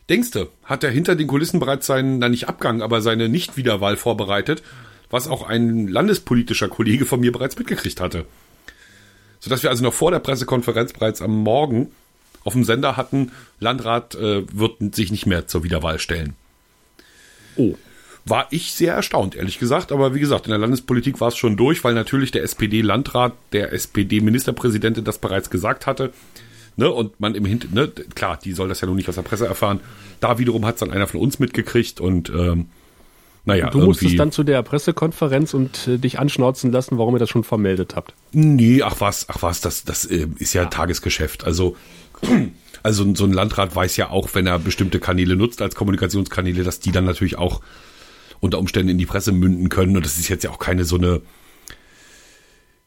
Denkste, hat er hinter den Kulissen bereits seinen, na nicht Abgang, aber seine Nicht-Wiederwahl vorbereitet, was auch ein landespolitischer Kollege von mir bereits mitgekriegt hatte. Sodass wir also noch vor der Pressekonferenz bereits am Morgen auf dem Sender hatten, Landrat äh, wird sich nicht mehr zur Wiederwahl stellen. Oh. War ich sehr erstaunt, ehrlich gesagt. Aber wie gesagt, in der Landespolitik war es schon durch, weil natürlich der SPD-Landrat, der SPD-Ministerpräsidentin das bereits gesagt hatte. Ne, und man im Hinter, ne, klar, die soll das ja nun nicht aus der Presse erfahren. Da wiederum hat es dann einer von uns mitgekriegt und ähm, naja, du musstest dann zu der Pressekonferenz und äh, dich anschnauzen lassen, warum ihr das schon vermeldet habt. Nee, ach was, ach was, das, das äh, ist ja, ja Tagesgeschäft. Also also so ein Landrat weiß ja auch, wenn er bestimmte Kanäle nutzt als Kommunikationskanäle, dass die dann natürlich auch unter Umständen in die Presse münden können. Und das ist jetzt ja auch keine so eine,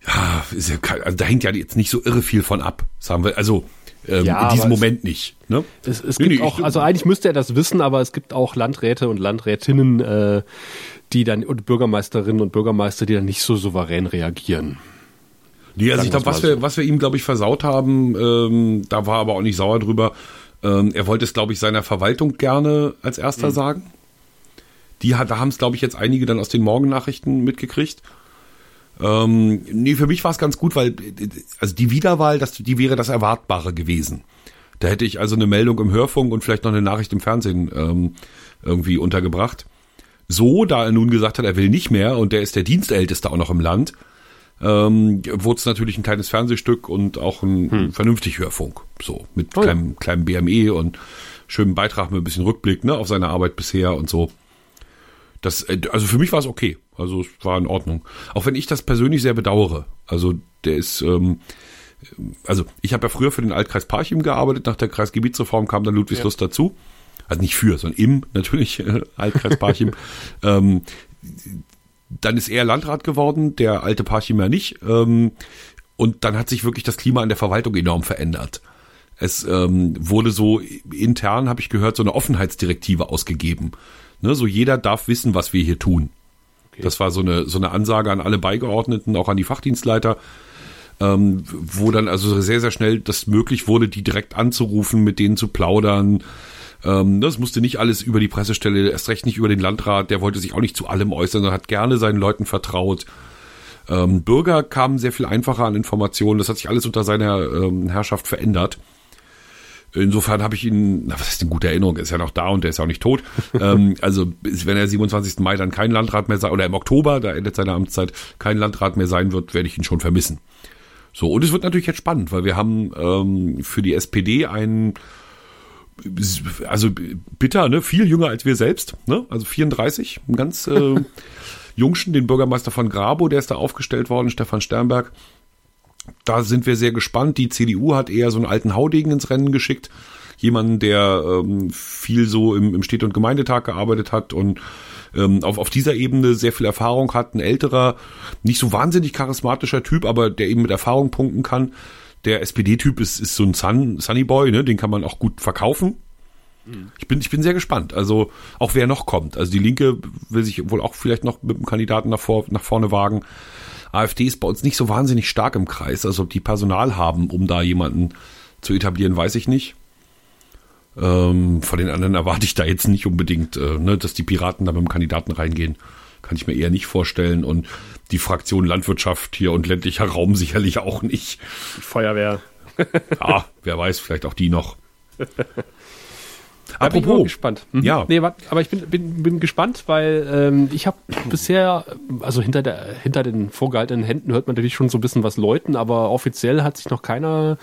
ja, ist ja kein, also da hängt ja jetzt nicht so irre viel von ab, sagen wir. Also ähm, ja, in diesem Moment es, nicht. Ne? Es, es nee, gibt nee, auch, also eigentlich müsste er das wissen, aber es gibt auch Landräte und Landrätinnen, äh, die dann und Bürgermeisterinnen und Bürgermeister, die dann nicht so souverän reagieren. Nee, also ich glaube, was wir, was wir ihm, glaube ich, versaut haben, ähm, da war aber auch nicht sauer drüber. Ähm, er wollte es, glaube ich, seiner Verwaltung gerne als erster mhm. sagen. Die hat, da haben es, glaube ich, jetzt einige dann aus den Morgennachrichten mitgekriegt. Ähm, nee, für mich war es ganz gut, weil also die Wiederwahl, das, die wäre das Erwartbare gewesen. Da hätte ich also eine Meldung im Hörfunk und vielleicht noch eine Nachricht im Fernsehen ähm, irgendwie untergebracht. so, da er nun gesagt hat, er will nicht mehr und der ist der Dienstälteste auch noch im Land, ähm, wurde es natürlich ein kleines Fernsehstück und auch ein hm. vernünftig Hörfunk. So, mit oh, kleinem, kleinem BME und schönem Beitrag mit ein bisschen Rückblick ne, auf seine Arbeit bisher und so. Das, äh, also für mich war es okay. Also es war in Ordnung. Auch wenn ich das persönlich sehr bedauere. Also der ist, ähm, also ich habe ja früher für den Altkreis Parchim gearbeitet, nach der Kreisgebietsreform kam dann Ludwigslust ja. dazu. Also nicht für, sondern im natürlich Altkreis Parchim. ähm, dann ist er Landrat geworden, der alte Parchimer nicht. Ähm, und dann hat sich wirklich das Klima in der Verwaltung enorm verändert. Es ähm, wurde so intern, habe ich gehört, so eine Offenheitsdirektive ausgegeben. Ne, so jeder darf wissen, was wir hier tun. Okay. Das war so eine, so eine Ansage an alle Beigeordneten, auch an die Fachdienstleiter, ähm, wo dann also sehr, sehr schnell das möglich wurde, die direkt anzurufen, mit denen zu plaudern, ähm, das musste nicht alles über die Pressestelle, erst recht nicht über den Landrat, der wollte sich auch nicht zu allem äußern, sondern hat gerne seinen Leuten vertraut. Ähm, Bürger kamen sehr viel einfacher an Informationen, das hat sich alles unter seiner ähm, Herrschaft verändert. Insofern habe ich ihn, na, was ist denn gute Erinnerung, ist ja noch da und der ist ja auch nicht tot. ähm, also wenn er 27. Mai dann kein Landrat mehr sein, oder im Oktober, da endet seine Amtszeit, kein Landrat mehr sein wird, werde ich ihn schon vermissen. So, und es wird natürlich jetzt spannend, weil wir haben ähm, für die SPD einen also bitter, ne? Viel jünger als wir selbst, ne? Also 34, ein ganz äh, Jungschen, den Bürgermeister von Grabo, der ist da aufgestellt worden, Stefan Sternberg. Da sind wir sehr gespannt. Die CDU hat eher so einen alten Haudegen ins Rennen geschickt. Jemanden, der ähm, viel so im, im Städte- und Gemeindetag gearbeitet hat und ähm, auf, auf dieser Ebene sehr viel Erfahrung hat. Ein älterer, nicht so wahnsinnig charismatischer Typ, aber der eben mit Erfahrung punkten kann der SPD-Typ ist, ist so ein Sun, Sunny Boy, ne? den kann man auch gut verkaufen. Ich bin, ich bin sehr gespannt. Also auch wer noch kommt. Also die Linke will sich wohl auch vielleicht noch mit dem Kandidaten nach, vor, nach vorne wagen. AfD ist bei uns nicht so wahnsinnig stark im Kreis. Also ob die Personal haben, um da jemanden zu etablieren, weiß ich nicht. Ähm, von den anderen erwarte ich da jetzt nicht unbedingt, äh, ne, dass die Piraten da mit dem Kandidaten reingehen. Kann ich mir eher nicht vorstellen. Und die Fraktion Landwirtschaft hier und ländlicher Raum sicherlich auch nicht. Feuerwehr. ja, wer weiß, vielleicht auch die noch. Apropos. Bin ich gespannt. Mhm. Ja. Nee, aber ich bin, bin, bin gespannt, weil ähm, ich habe bisher, also hinter, der, hinter den vorgehaltenen Händen hört man natürlich schon so ein bisschen was läuten, aber offiziell hat sich noch keiner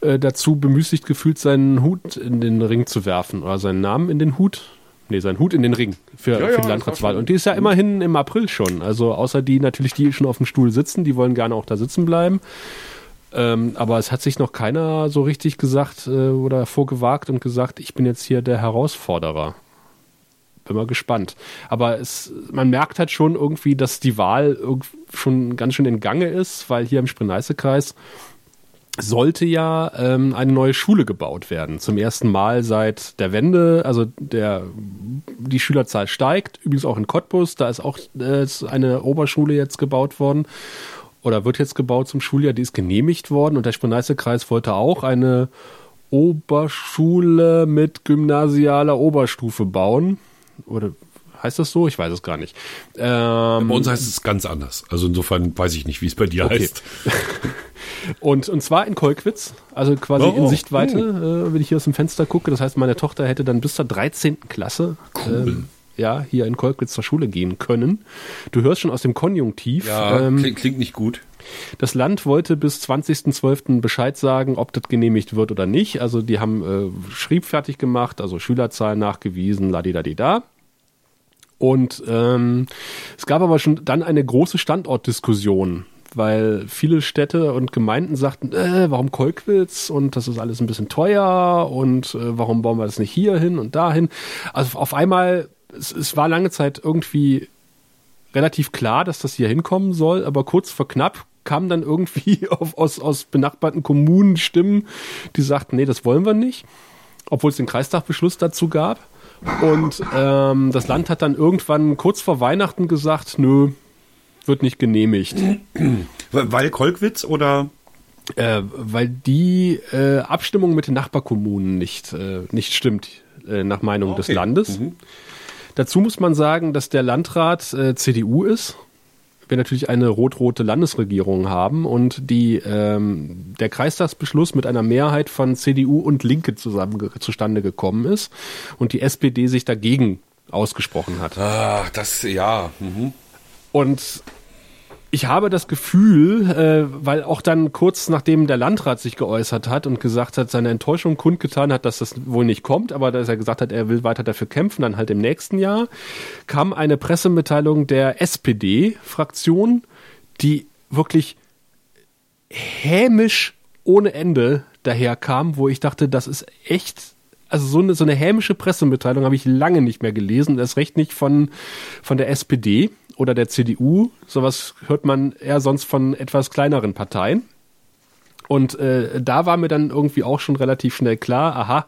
äh, dazu bemüßigt gefühlt, seinen Hut in den Ring zu werfen oder seinen Namen in den Hut nee, seinen Hut in den Ring für, ja, für ja, die Landratswahl. Und die ist ja immerhin im April schon. Also außer die natürlich, die schon auf dem Stuhl sitzen, die wollen gerne auch da sitzen bleiben. Ähm, aber es hat sich noch keiner so richtig gesagt äh, oder vorgewagt und gesagt, ich bin jetzt hier der Herausforderer. Bin mal gespannt. Aber es, man merkt halt schon irgendwie, dass die Wahl schon ganz schön in Gange ist, weil hier im Spreneiße-Kreis sollte ja ähm, eine neue Schule gebaut werden. Zum ersten Mal seit der Wende. Also der, die Schülerzahl steigt. Übrigens auch in Cottbus. Da ist auch äh, eine Oberschule jetzt gebaut worden. Oder wird jetzt gebaut zum Schuljahr. Die ist genehmigt worden. Und der Spreneiße-Kreis wollte auch eine Oberschule mit gymnasialer Oberstufe bauen. Oder Heißt das so? Ich weiß es gar nicht. Ähm, bei uns heißt es ganz anders. Also insofern weiß ich nicht, wie es bei dir okay. heißt. und, und zwar in Kolkwitz, also quasi oh, in Sichtweite, oh. äh, wenn ich hier aus dem Fenster gucke. Das heißt, meine Tochter hätte dann bis zur 13. Klasse cool. ähm, ja, hier in Kolkwitz zur Schule gehen können. Du hörst schon aus dem Konjunktiv. Ja, ähm, klingt, klingt nicht gut. Das Land wollte bis 20.12. Bescheid sagen, ob das genehmigt wird oder nicht. Also die haben äh, Schrieb fertig gemacht, also Schülerzahlen nachgewiesen, ladidadida. Und ähm, es gab aber schon dann eine große Standortdiskussion, weil viele Städte und Gemeinden sagten, äh, warum Kolkwitz und das ist alles ein bisschen teuer und äh, warum bauen wir das nicht hier hin und dahin. Also auf einmal, es, es war lange Zeit irgendwie relativ klar, dass das hier hinkommen soll, aber kurz vor knapp kamen dann irgendwie auf, aus, aus benachbarten Kommunen Stimmen, die sagten, nee, das wollen wir nicht, obwohl es den Kreistagbeschluss dazu gab. Und ähm, das Land hat dann irgendwann kurz vor Weihnachten gesagt, nö, wird nicht genehmigt. Weil Kolkwitz oder? Äh, weil die äh, Abstimmung mit den Nachbarkommunen nicht, äh, nicht stimmt, äh, nach Meinung okay. des Landes. Mhm. Dazu muss man sagen, dass der Landrat äh, CDU ist wir natürlich eine rot-rote Landesregierung haben und die, ähm, der Kreistagsbeschluss mit einer Mehrheit von CDU und Linke zusammen zustande gekommen ist und die SPD sich dagegen ausgesprochen hat. Ah, das, ja. Mhm. Und ich habe das Gefühl, äh, weil auch dann kurz nachdem der Landrat sich geäußert hat und gesagt hat, seine Enttäuschung kundgetan hat, dass das wohl nicht kommt, aber dass er gesagt hat, er will weiter dafür kämpfen, dann halt im nächsten Jahr, kam eine Pressemitteilung der SPD-Fraktion, die wirklich hämisch ohne Ende daherkam, wo ich dachte, das ist echt also so eine, so eine hämische Pressemitteilung habe ich lange nicht mehr gelesen, das recht nicht von, von der SPD oder der CDU. Sowas hört man eher sonst von etwas kleineren Parteien. Und äh, da war mir dann irgendwie auch schon relativ schnell klar, aha,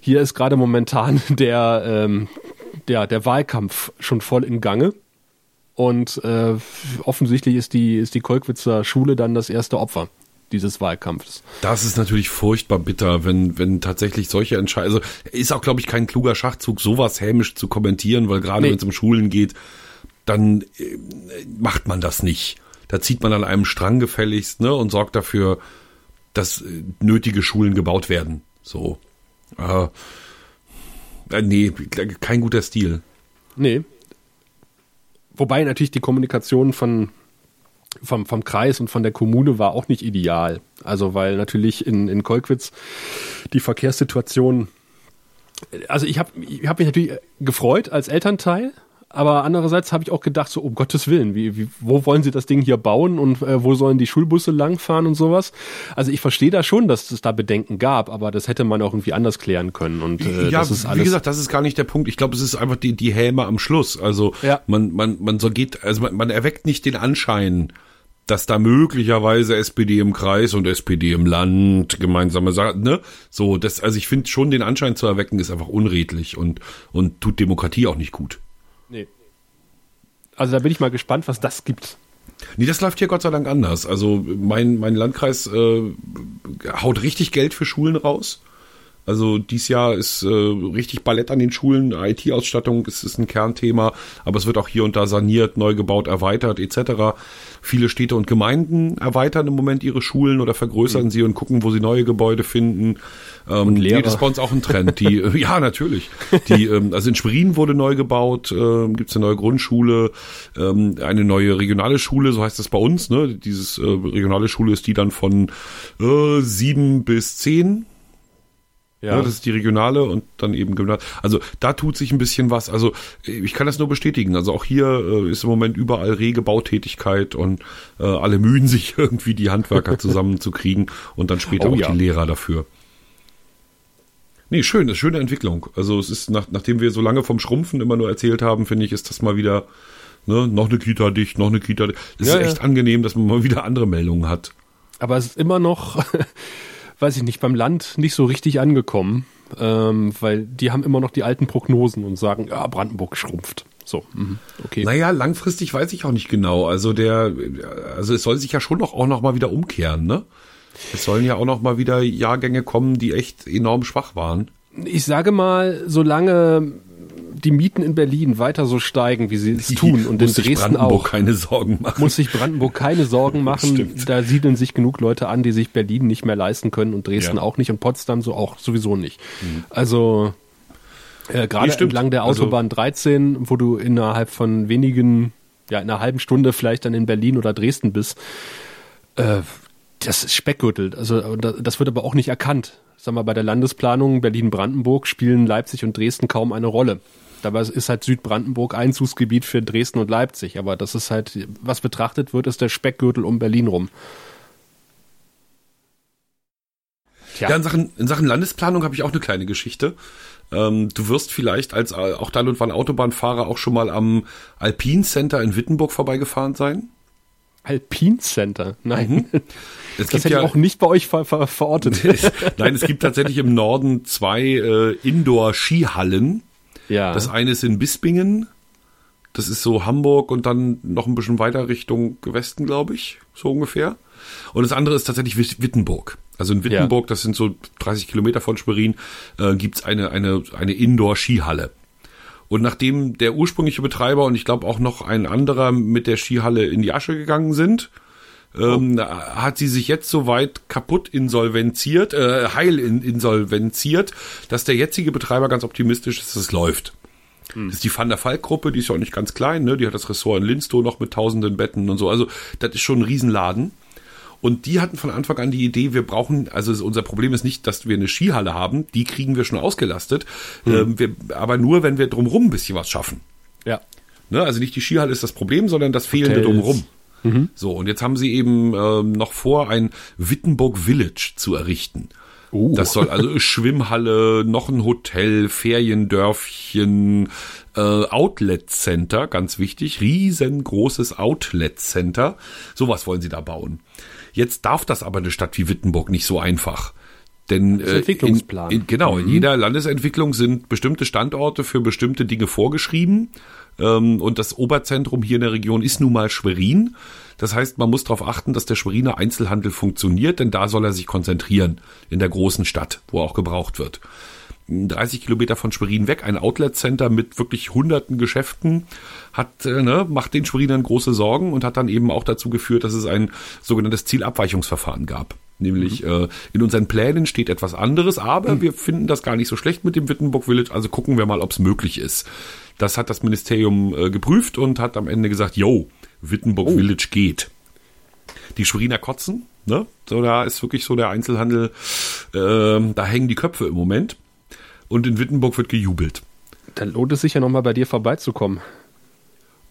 hier ist gerade momentan der, ähm, der, der Wahlkampf schon voll in Gange. Und äh, offensichtlich ist die, ist die Kolkwitzer Schule dann das erste Opfer dieses Wahlkampfs. Das ist natürlich furchtbar bitter, wenn, wenn tatsächlich solche Entscheidungen, also ist auch, glaube ich, kein kluger Schachzug, sowas hämisch zu kommentieren, weil gerade nee. wenn es um Schulen geht, dann äh, macht man das nicht. Da zieht man an einem Strang gefälligst, ne, und sorgt dafür, dass äh, nötige Schulen gebaut werden. So. Äh, äh nee, kein guter Stil. Nee. Wobei natürlich die Kommunikation von vom, vom Kreis und von der Kommune war auch nicht ideal. Also weil natürlich in, in Kolkwitz die Verkehrssituation, also ich habe ich hab mich natürlich gefreut als Elternteil, aber andererseits habe ich auch gedacht, so um Gottes Willen, wie, wie, wo wollen sie das Ding hier bauen und äh, wo sollen die Schulbusse langfahren und sowas? Also ich verstehe da schon, dass es da Bedenken gab, aber das hätte man auch irgendwie anders klären können. Und äh, ja, das ist alles wie gesagt, das ist gar nicht der Punkt. Ich glaube, es ist einfach die, die Häme am Schluss. Also ja. man, man, man so geht, also man, man erweckt nicht den Anschein, dass da möglicherweise SPD im Kreis und SPD im Land gemeinsame Sachen, ne? So, das, also ich finde schon den Anschein zu erwecken ist einfach unredlich und, und tut Demokratie auch nicht gut. Nee. Also da bin ich mal gespannt, was das gibt. Nee, das läuft hier Gott sei Dank anders. Also mein, mein Landkreis äh, haut richtig Geld für Schulen raus. Also dies Jahr ist äh, richtig Ballett an den Schulen, IT-Ausstattung ist, ist ein Kernthema, aber es wird auch hier und da saniert, neu gebaut, erweitert etc. Viele Städte und Gemeinden erweitern im Moment ihre Schulen oder vergrößern mhm. sie und gucken, wo sie neue Gebäude finden. Ähm, und Lehrer. Nee, das ist bei uns auch ein Trend. Die, ja, natürlich. Die, ähm, also in Schwerin wurde neu gebaut, äh, gibt es eine neue Grundschule, ähm, eine neue regionale Schule, so heißt das bei uns. Ne? Dieses äh, regionale Schule ist die dann von äh, sieben bis zehn ja. ja. das ist die regionale und dann eben Gymnasium. Also da tut sich ein bisschen was. Also ich kann das nur bestätigen. Also auch hier äh, ist im Moment überall rege Bautätigkeit und äh, alle mühen sich irgendwie die Handwerker zusammenzukriegen und dann später oh, auch ja. die Lehrer dafür. Nee, schön, das ist schöne Entwicklung. Also es ist, nach, nachdem wir so lange vom Schrumpfen immer nur erzählt haben, finde ich, ist das mal wieder, ne, noch eine Kita dicht, noch eine Kita dicht. Es ja, ist echt angenehm, dass man mal wieder andere Meldungen hat. Aber es ist immer noch weiß ich nicht, beim Land nicht so richtig angekommen, ähm, weil die haben immer noch die alten Prognosen und sagen, ja, Brandenburg schrumpft. So, mhm, okay. Naja, langfristig weiß ich auch nicht genau. Also der, also es soll sich ja schon noch auch noch mal wieder umkehren, ne? Es sollen ja auch noch mal wieder Jahrgänge kommen, die echt enorm schwach waren. Ich sage mal, solange die Mieten in Berlin weiter so steigen, wie sie es tun und in Dresden auch, keine Sorgen machen. muss sich Brandenburg keine Sorgen machen. da siedeln sich genug Leute an, die sich Berlin nicht mehr leisten können und Dresden ja. auch nicht und Potsdam so auch sowieso nicht. Mhm. Also äh, gerade entlang der also Autobahn also, 13, wo du innerhalb von wenigen, ja, in einer halben Stunde vielleicht dann in Berlin oder Dresden bist, äh, das ist Speckgürtel. Also das wird aber auch nicht erkannt. Sag mal, bei der Landesplanung Berlin-Brandenburg spielen Leipzig und Dresden kaum eine Rolle. Dabei ist halt Südbrandenburg Einzugsgebiet für Dresden und Leipzig. Aber das ist halt, was betrachtet wird, ist der Speckgürtel um Berlin rum. Tja. Ja, in Sachen, in Sachen Landesplanung habe ich auch eine kleine Geschichte. Ähm, du wirst vielleicht als äh, auch dann und wann Autobahnfahrer auch schon mal am Alpin Center in Wittenburg vorbeigefahren sein. Alpin Center? Nein. Mhm. Es das hätte ja, auch nicht bei euch ver ver verortet. Nein, es gibt tatsächlich im Norden zwei äh, Indoor-Skihallen. Ja. Das eine ist in Bispingen. Das ist so Hamburg und dann noch ein bisschen weiter Richtung Westen, glaube ich, so ungefähr. Und das andere ist tatsächlich Wittenburg. Also in Wittenburg, ja. das sind so 30 Kilometer von Schwerin, äh, gibt's eine, eine, eine Indoor-Skihalle. Und nachdem der ursprüngliche Betreiber und ich glaube auch noch ein anderer mit der Skihalle in die Asche gegangen sind, ähm, hat sie sich jetzt soweit kaputt insolvenziert, äh, heil in, insolvenziert, dass der jetzige Betreiber ganz optimistisch ist, dass es läuft. Das ist die Van der Falk-Gruppe, die ist ja auch nicht ganz klein, ne? Die hat das Ressort in Linstow noch mit tausenden Betten und so. Also, das ist schon ein Riesenladen. Und die hatten von Anfang an die Idee, wir brauchen, also unser Problem ist nicht, dass wir eine Skihalle haben, die kriegen wir schon ausgelastet, ähm, wir, aber nur, wenn wir drumherum ein bisschen was schaffen. Ja. Ne? Also nicht die Skihalle ist das Problem, sondern das Fehlende Hotels. drumherum. So, und jetzt haben sie eben ähm, noch vor, ein Wittenburg Village zu errichten. Uh. Das soll also Schwimmhalle, noch ein Hotel, Feriendörfchen, äh, Outlet Center, ganz wichtig, riesengroßes Outlet Center. Sowas wollen sie da bauen. Jetzt darf das aber eine Stadt wie Wittenburg nicht so einfach. Denn äh, Entwicklungsplan. In, in, genau, in jeder Landesentwicklung sind bestimmte Standorte für bestimmte Dinge vorgeschrieben. Ähm, und das Oberzentrum hier in der Region ist nun mal Schwerin. Das heißt, man muss darauf achten, dass der Schweriner Einzelhandel funktioniert, denn da soll er sich konzentrieren, in der großen Stadt, wo er auch gebraucht wird. 30 Kilometer von Schwerin weg, ein Outlet-Center mit wirklich hunderten Geschäften, hat, äh, ne, macht den Schwerinern große Sorgen und hat dann eben auch dazu geführt, dass es ein sogenanntes Zielabweichungsverfahren gab. Nämlich äh, in unseren Plänen steht etwas anderes, aber wir finden das gar nicht so schlecht mit dem Wittenburg Village, also gucken wir mal, ob es möglich ist. Das hat das Ministerium äh, geprüft und hat am Ende gesagt, yo, Wittenburg Village geht. Die Schweriner kotzen, ne? So, da ist wirklich so der Einzelhandel, ähm, da hängen die Köpfe im Moment. Und in Wittenburg wird gejubelt. Dann lohnt es sich ja nochmal bei dir vorbeizukommen.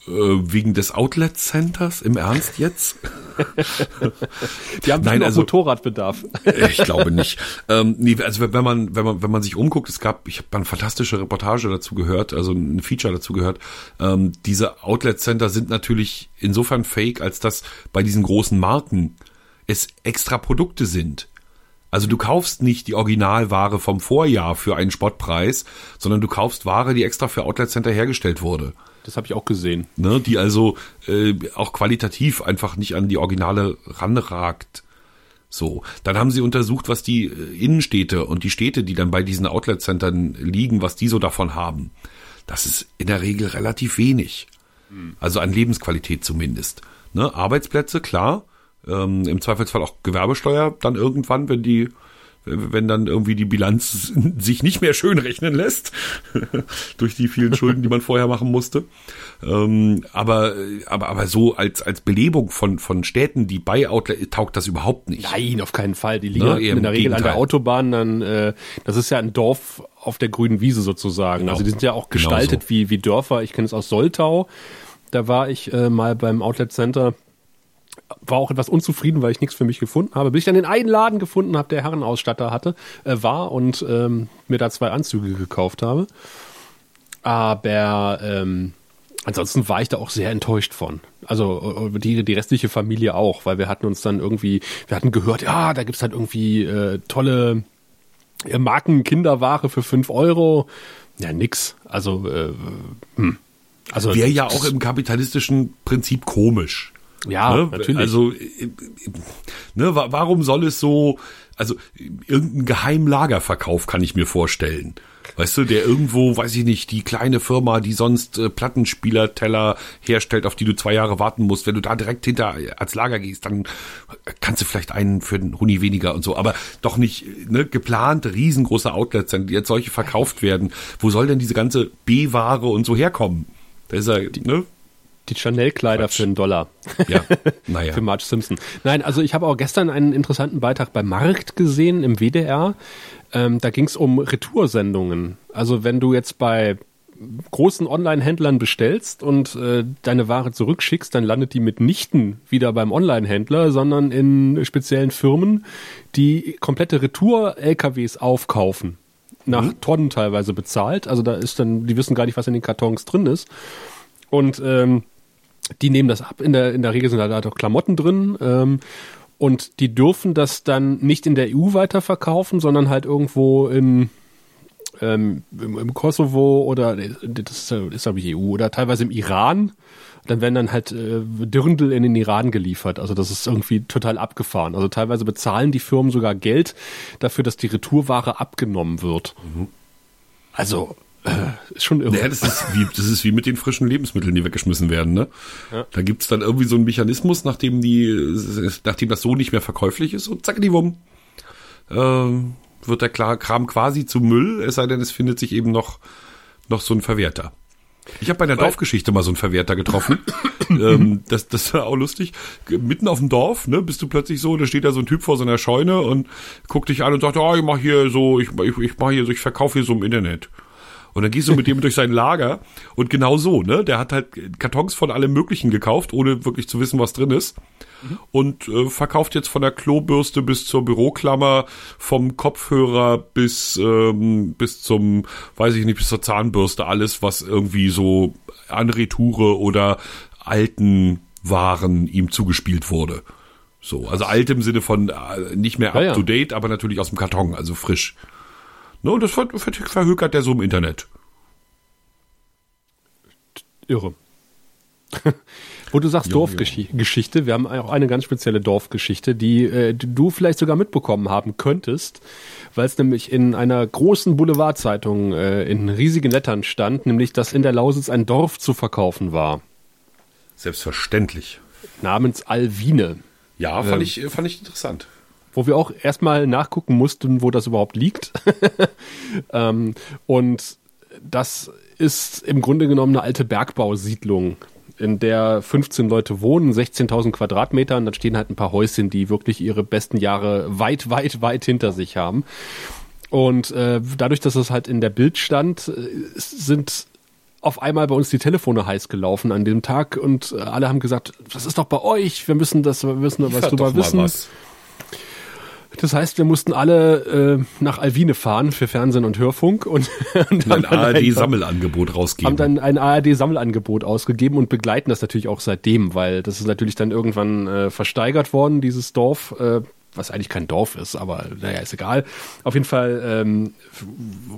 Äh, wegen des Outlet Centers? Im Ernst jetzt? Die haben Nein, also- Motorradbedarf. Ich glaube nicht. ähm, nee, also wenn man, wenn man, wenn man sich umguckt, es gab, ich habe eine fantastische Reportage dazu gehört, also ein Feature dazu gehört. Ähm, diese Outlet Center sind natürlich insofern fake, als dass bei diesen großen Marken es extra Produkte sind. Also du kaufst nicht die Originalware vom Vorjahr für einen Spottpreis, sondern du kaufst Ware, die extra für Outlet Center hergestellt wurde. Das habe ich auch gesehen. Ne, die also äh, auch qualitativ einfach nicht an die Originale ranragt. So, dann haben sie untersucht, was die äh, Innenstädte und die Städte, die dann bei diesen Outlet-Centern liegen, was die so davon haben. Das ist in der Regel relativ wenig. Also an Lebensqualität zumindest. Ne? Arbeitsplätze, klar. Ähm, Im Zweifelsfall auch Gewerbesteuer dann irgendwann, wenn die, wenn dann irgendwie die Bilanz sich nicht mehr schön rechnen lässt. durch die vielen Schulden, die man vorher machen musste. Ähm, aber, aber, aber so als, als Belebung von, von Städten, die bei Outlet, taugt das überhaupt nicht. Nein, auf keinen Fall. Die liegen Ne, im in der Regel an der Gegenteil. Autobahn. Dann, äh, das ist ja ein Dorf auf der grünen Wiese sozusagen. Genau. Also die sind ja auch Genau gestaltet so. wie, wie Dörfer. Ich kenne es aus Soltau. Da war ich äh, mal beim Outlet Center. War auch etwas unzufrieden, weil ich nichts für mich gefunden habe. Bis ich dann den einen Laden gefunden habe, der Herrenausstatter hatte, äh, war und ähm, mir da zwei Anzüge gekauft habe. Aber ähm, ansonsten war ich da auch sehr enttäuscht von. Also äh, die, die restliche Familie auch, weil wir hatten uns dann irgendwie, wir hatten gehört, ja, da gibt's halt irgendwie äh, tolle äh, Marken-Kinderware für fünf Euro. Ja, nix. Also, äh, hm. also Wäre ja auch im kapitalistischen Prinzip komisch. Ja, ne? natürlich. Also, äh, ne, wa- warum soll es so, also irgendein Geheimlagerverkauf kann ich mir vorstellen. Weißt du, der irgendwo, weiß ich nicht, die kleine Firma, die sonst äh, Plattenspielerteller herstellt, auf die du zwei Jahre warten musst, wenn du da direkt hinter als Lager gehst, dann kannst du vielleicht einen für einen Huni weniger und so, aber doch nicht ne, geplante riesengroße Outlets, die jetzt solche verkauft werden. Wo soll denn diese ganze B-Ware und so herkommen? Da ist er, ne? Die Chanel-Kleider für einen Dollar. Ja, naja. für Marge Simpson. Nein, also ich habe auch gestern einen interessanten Beitrag bei Markt gesehen im WDR. Ähm, da ging es um Retoursendungen. Also wenn du jetzt bei großen Online-Händlern bestellst und äh, deine Ware zurückschickst, dann landet die mitnichten wieder beim Online-Händler, sondern in speziellen Firmen, die komplette Retour-LKWs aufkaufen. Nach Tonnen teilweise bezahlt. Also da ist dann, die wissen gar nicht, was in den Kartons drin ist. Und ähm, die nehmen das ab. In der, in der Regel sind da halt auch Klamotten drin. Ähm, und die dürfen das dann nicht in der EU weiterverkaufen, sondern halt irgendwo in, ähm, im, im Kosovo oder das ist, ist glaube ich EU oder teilweise im Iran. Dann werden dann halt äh, Dirndl in den Iran geliefert. Also das ist irgendwie total abgefahren. Also teilweise bezahlen die Firmen sogar Geld dafür, dass die Retourware abgenommen wird. Also äh, ist schon irre. Ja, das ist wie, das ist wie mit den frischen Lebensmitteln, die weggeschmissen werden, ne? Da gibt's dann irgendwie so einen Mechanismus, nachdem die, nachdem das so nicht mehr verkäuflich ist und zack, die Wumm. Ähm, wird der Kram quasi zu Müll, es sei denn, es findet sich eben noch, noch so ein Verwerter. Ich habe bei der Dorfgeschichte mal so einen Verwerter getroffen. ähm, das, das war auch lustig. Mitten auf dem Dorf, ne, bist du plötzlich so, da steht da so ein Typ vor so einer Scheune und guckt dich an und sagt, oh, ich mach hier so, ich, ich, ich mach hier so, ich verkaufe hier so im Internet. Und dann gehst du mit dem durch sein Lager und genau so, ne? Der hat halt Kartons von allem Möglichen gekauft, ohne wirklich zu wissen, was drin ist. Mhm. Und äh, verkauft jetzt von der Klobürste bis zur Büroklammer, vom Kopfhörer bis, ähm, bis zum, weiß ich nicht, bis zur Zahnbürste, alles, was irgendwie so an Retoure oder alten Waren ihm zugespielt wurde. So, also alt im Sinne von äh, nicht mehr up to date, aber natürlich aus dem Karton, also frisch. Ne, und das ver ver verhökert der so im Internet. Irre. Wo du sagst Dorfgeschichte, wir haben auch eine ganz spezielle Dorfgeschichte, die, äh, du vielleicht sogar mitbekommen haben könntest, weil es nämlich in einer großen Boulevardzeitung äh, in riesigen Lettern stand, nämlich dass in der Lausitz ein Dorf zu verkaufen war. Selbstverständlich. Namens Alwine. Ja, fand, ähm, ich, fand ich interessant wo wir auch erstmal nachgucken mussten, wo das überhaupt liegt. ähm, und das ist im Grunde genommen eine alte Bergbausiedlung, in der 15 Leute wohnen, 16.000 Quadratmeter und dann stehen halt ein paar Häuschen, die wirklich ihre besten Jahre weit, weit, weit hinter sich haben. Und äh, dadurch, dass es halt in der Bild stand, äh, sind auf einmal bei uns die Telefone heiß gelaufen an dem Tag und äh, alle haben gesagt, was ist doch bei euch? Wir müssen das, wir müssen was ja, drüber wissen. Was. Das heißt, wir mussten alle äh, nach Alvine fahren für Fernsehen und Hörfunk und, und ein ARD-Sammelangebot rausgeben. Haben dann ein ARD-Sammelangebot ausgegeben und begleiten das natürlich auch seitdem, weil das ist natürlich dann irgendwann äh, versteigert worden, dieses Dorf, äh, was eigentlich kein Dorf ist, aber naja, ist egal. Auf jeden Fall ähm,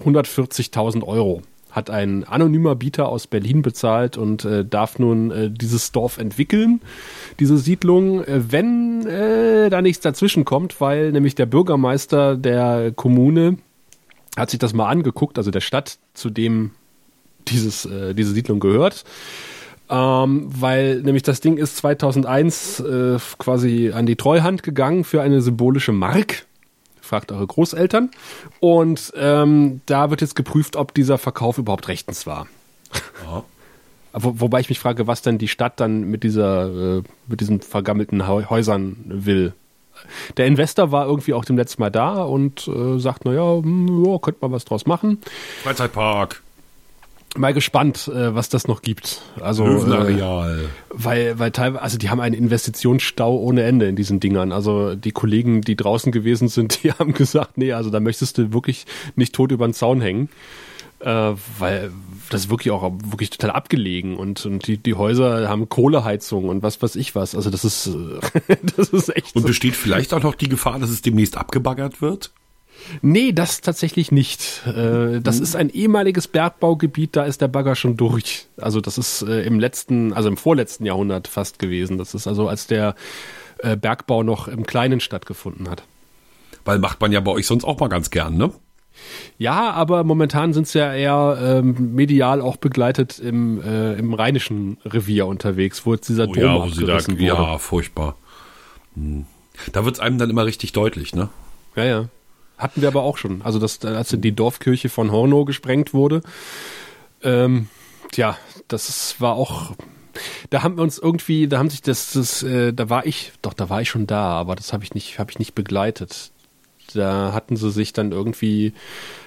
140.000 Euro hat ein anonymer Bieter aus Berlin bezahlt und äh, darf nun äh, dieses Dorf entwickeln, diese Siedlung, äh, wenn äh, da nichts dazwischen kommt, weil nämlich der Bürgermeister der Kommune hat sich das mal angeguckt, also der Stadt, zu dem dieses, äh, diese Siedlung gehört. Ähm, weil nämlich das Ding ist 2001 äh, quasi an die Treuhand gegangen für eine symbolische Mark fragt eure Großeltern. Und ähm, da wird jetzt geprüft, ob dieser Verkauf überhaupt rechtens war. Ja. Wo, wobei ich mich frage, was denn die Stadt dann mit dieser, äh, mit diesen vergammelten Häusern will. Der Investor war irgendwie auch dem letzten Mal da und äh, sagt, naja, hm, ja, könnte man was draus machen. Freizeitpark mal gespannt, äh, was das noch gibt. Also Löwenareal. Äh, weil, weil teilweise, also die haben einen Investitionsstau ohne Ende in diesen Dingern. Also die Kollegen, die draußen gewesen sind, die haben gesagt, nee, also da möchtest du wirklich nicht tot über den Zaun hängen. Äh, weil das ist wirklich auch wirklich total abgelegen und, und die, die Häuser haben Kohleheizung und was weiß ich was. Also das ist, das ist echt. Und besteht so. vielleicht auch noch die Gefahr, dass es demnächst abgebaggert wird? Nee, das tatsächlich nicht. Äh, das mhm. ist ein ehemaliges Bergbaugebiet, da ist der Bagger schon durch. Also das ist äh, im letzten, also im vorletzten Jahrhundert fast gewesen. Das ist also, als der äh, Bergbau noch im Kleinen stattgefunden hat. Weil macht man ja bei euch sonst auch mal ganz gern, ne? Ja, aber momentan sind sie ja eher ähm, medial auch begleitet im, im rheinischen Revier unterwegs, wo jetzt dieser oh, Dom ja, wo sie da, wurde. Ja, furchtbar. Hm. Da wird's einem dann immer richtig deutlich, ne? Ja, ja. Hatten wir aber auch schon. Also, das, als die Dorfkirche von Hornow gesprengt wurde. Ähm, tja, das war auch. Da haben wir uns irgendwie, da haben sich das, das äh, da war ich, doch, da war ich schon da, aber das habe ich nicht, habe ich nicht begleitet. Da hatten sie sich dann irgendwie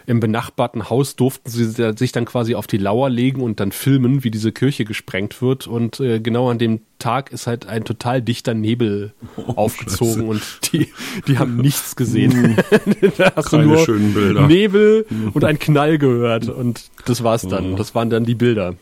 im benachbarten Haus durften sie sich dann quasi auf die Lauer legen und dann filmen, wie diese Kirche gesprengt wird. Und äh, genau an dem Tag ist halt ein total dichter Nebel oh, aufgezogen Scheiße. und die, die haben nichts gesehen. da hast Keine du nur schönen Bilder. Nebel und ein Knall gehört und das war's dann. Oh. Das waren dann die Bilder.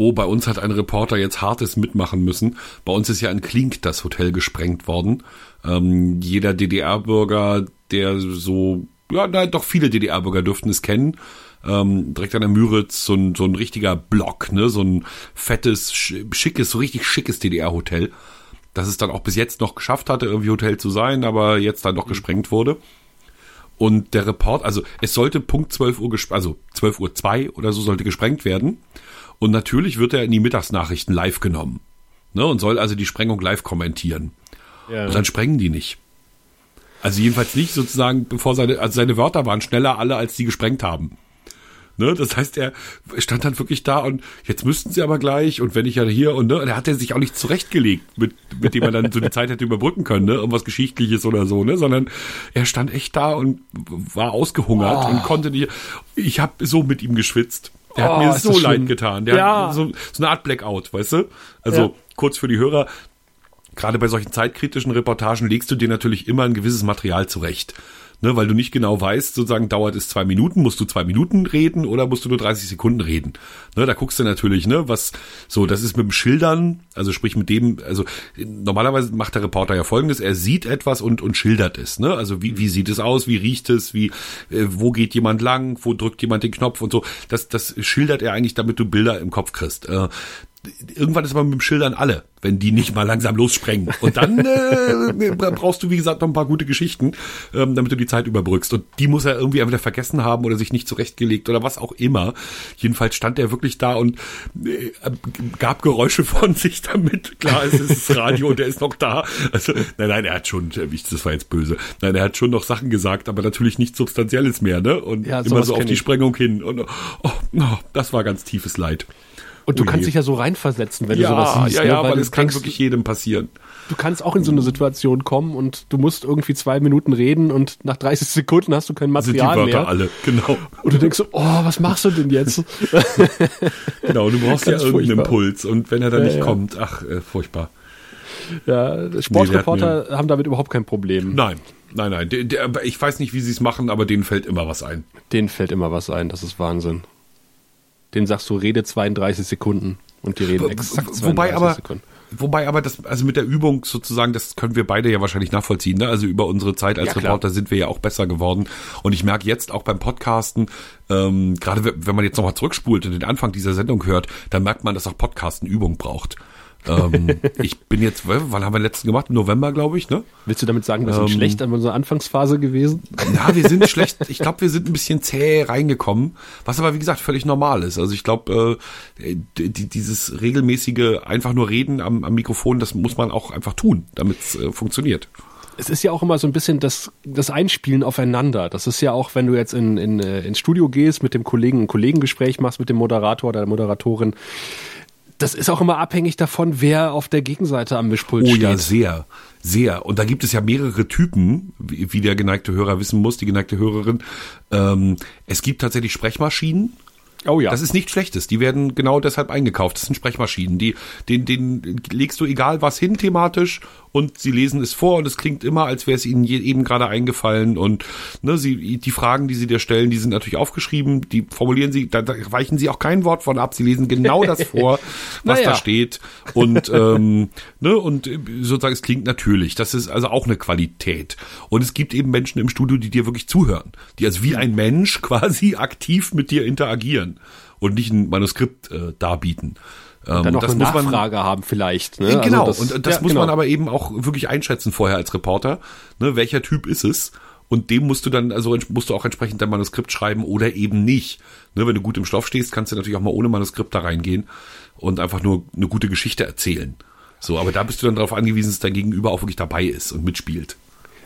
Oh, bei uns hat ein Reporter jetzt Hartes mitmachen müssen. Bei uns ist ja in Klink das Hotel gesprengt worden. Ähm, jeder DDR-Bürger, der so, ja, nein, doch viele DDR-Bürger dürften es kennen. Ähm, direkt an der Müritz so ein, so ein richtiger Block, ne, so ein fettes, schickes, so richtig schickes DDR-Hotel, das es dann auch bis jetzt noch geschafft hatte, irgendwie Hotel zu sein, aber jetzt dann doch mhm. gesprengt wurde. Und der Report, also es sollte Punkt 12 Uhr, also 12 Uhr 2 oder so sollte gesprengt werden. Und natürlich wird er in die Mittagsnachrichten live genommen. Ne, und soll also die Sprengung live kommentieren. Ja. Und dann sprengen die nicht. Also jedenfalls nicht sozusagen, bevor seine, also seine Wörter waren schneller alle, als die gesprengt haben. Ne? Das heißt, er stand dann wirklich da und jetzt müssten sie aber gleich und wenn ich ja hier und ne, und er hat er sich auch nicht zurechtgelegt, mit, mit dem er dann so die Zeit hätte überbrücken können, ne? Irgendwas Geschichtliches oder so, ne? Sondern er stand echt da und war ausgehungert oh. und konnte nicht. Ich habe so mit ihm geschwitzt. Der hat oh, mir so leid getan. Der ja. hat so, so, eine Art Blackout, weißt du? Also ja. kurz für die Hörer, gerade bei solchen zeitkritischen Reportagen legst du dir natürlich immer ein gewisses Material zurecht ne, weil du nicht genau weißt, sozusagen dauert es zwei Minuten, musst du zwei Minuten reden oder musst du nur 30 Sekunden reden. Ne, da guckst du natürlich, ne, was so, das ist mit dem Schildern, also sprich mit dem, also normalerweise macht der Reporter ja folgendes, er sieht etwas und, und schildert es, ne? Also wie, wie sieht es aus, wie riecht es, wie, äh, wo geht jemand lang, wo drückt jemand den Knopf und so. Das, das schildert er eigentlich, damit du Bilder im Kopf kriegst. Äh, irgendwann ist aber mit dem Schildern alle, wenn die nicht mal langsam lossprengen. Und dann äh, brauchst du, wie gesagt, noch ein paar gute Geschichten, ähm, damit du die Zeit überbrückst. Und die muss er irgendwie entweder vergessen haben oder sich nicht zurechtgelegt oder was auch immer. Jedenfalls stand er wirklich da und äh, gab Geräusche von sich damit. Klar, es ist das Radio und er ist noch da. Also, nein, nein, er hat schon, äh, das war jetzt böse. Nein, er hat schon noch Sachen gesagt, aber natürlich nichts Substanzielles mehr, ne? Und ja, immer so auf die Sprengung hin. Und oh, oh, das war ganz tiefes Leid. Und du Ui. kannst dich ja so reinversetzen, wenn ja, du sowas siehst. Ja, ja, ne? weil es kann wirklich jedem passieren. Du kannst auch in so eine Situation kommen und du musst irgendwie zwei Minuten reden und nach 30 Sekunden hast du kein Material Sind die Wörter mehr. alle, genau. Und du denkst so, oh, was machst du denn jetzt? genau, du brauchst ja irgendeinen furchtbar. Impuls und wenn er dann ja, nicht kommt, ach, äh, furchtbar. Ja, Sportreporter nee, haben damit überhaupt kein Problem. Nein, nein, nein. Der, der, ich weiß nicht, wie sie es machen, aber denen fällt immer was ein. Denen fällt immer was ein, das ist Wahnsinn den sagst du, rede 32 Sekunden und die reden exakt 32 wobei aber, Sekunden. Wobei aber das, also mit der Übung sozusagen, das können wir beide ja wahrscheinlich nachvollziehen. Ne? Also über unsere Zeit als ja, Reporter sind wir ja auch besser geworden. Und ich merke jetzt auch beim Podcasten, ähm, gerade wenn man jetzt nochmal zurückspult und den Anfang dieser Sendung hört, dann merkt man, dass auch Podcasten Übung braucht ähm, ich bin jetzt, wann haben wir letzten gemacht? Im November, glaube ich, ne? Willst du damit sagen, wir sind ähm, schlecht an unserer Anfangsphase gewesen? Ja, wir sind schlecht. Ich glaube, wir sind ein bisschen zäh reingekommen, was aber, wie gesagt, völlig normal ist. Also ich glaube, äh, die, dieses regelmäßige einfach nur reden am, am Mikrofon, das muss man auch einfach tun, damit es äh, funktioniert es ist ja auch immer so ein bisschen das, das Einspielen aufeinander. Das ist ja auch, wenn du jetzt in, in, äh, ins Studio gehst, mit dem Kollegen ein Kollegengespräch machst, mit dem Moderator oder der Moderatorin, das ist auch immer abhängig davon, wer auf der Gegenseite am Mischpult oh, steht. Oh ja, sehr, sehr. Und da gibt es ja mehrere Typen, wie, wie der geneigte Hörer wissen muss, die geneigte Hörerin. Ähm, es gibt tatsächlich Sprechmaschinen, Oh ja. Das ist nichts Schlechtes. Die werden genau deshalb eingekauft. Das sind Sprechmaschinen. Die, den, den legst du egal was hin thematisch und sie lesen es vor und es klingt immer, als wäre es ihnen eben gerade eingefallen. Und ne, sie, die Fragen, die sie dir stellen, die sind natürlich aufgeschrieben, die formulieren sie, da, da weichen sie auch kein Wort von ab, sie lesen genau das vor, was naja. da steht. Und ähm, ne, und sozusagen es klingt natürlich, das ist also auch eine Qualität. Und es gibt eben Menschen im Studio, die dir wirklich zuhören, die also wie ein Mensch quasi aktiv mit dir interagieren. Und nicht ein Manuskript äh, darbieten. Und dann ähm, auch das eine muss Nachfrage man, haben vielleicht. Ne? Also genau, also das, und das ja, muss genau. man aber eben auch wirklich einschätzen vorher als Reporter. Ne? Welcher Typ ist es? Und dem musst du dann, also musst du auch entsprechend dein Manuskript schreiben oder eben nicht. Ne? Wenn du gut im Stoff stehst, kannst du natürlich auch mal ohne Manuskript da reingehen und einfach nur eine gute Geschichte erzählen. So, aber da bist du dann darauf angewiesen, dass dein Gegenüber auch wirklich dabei ist und mitspielt.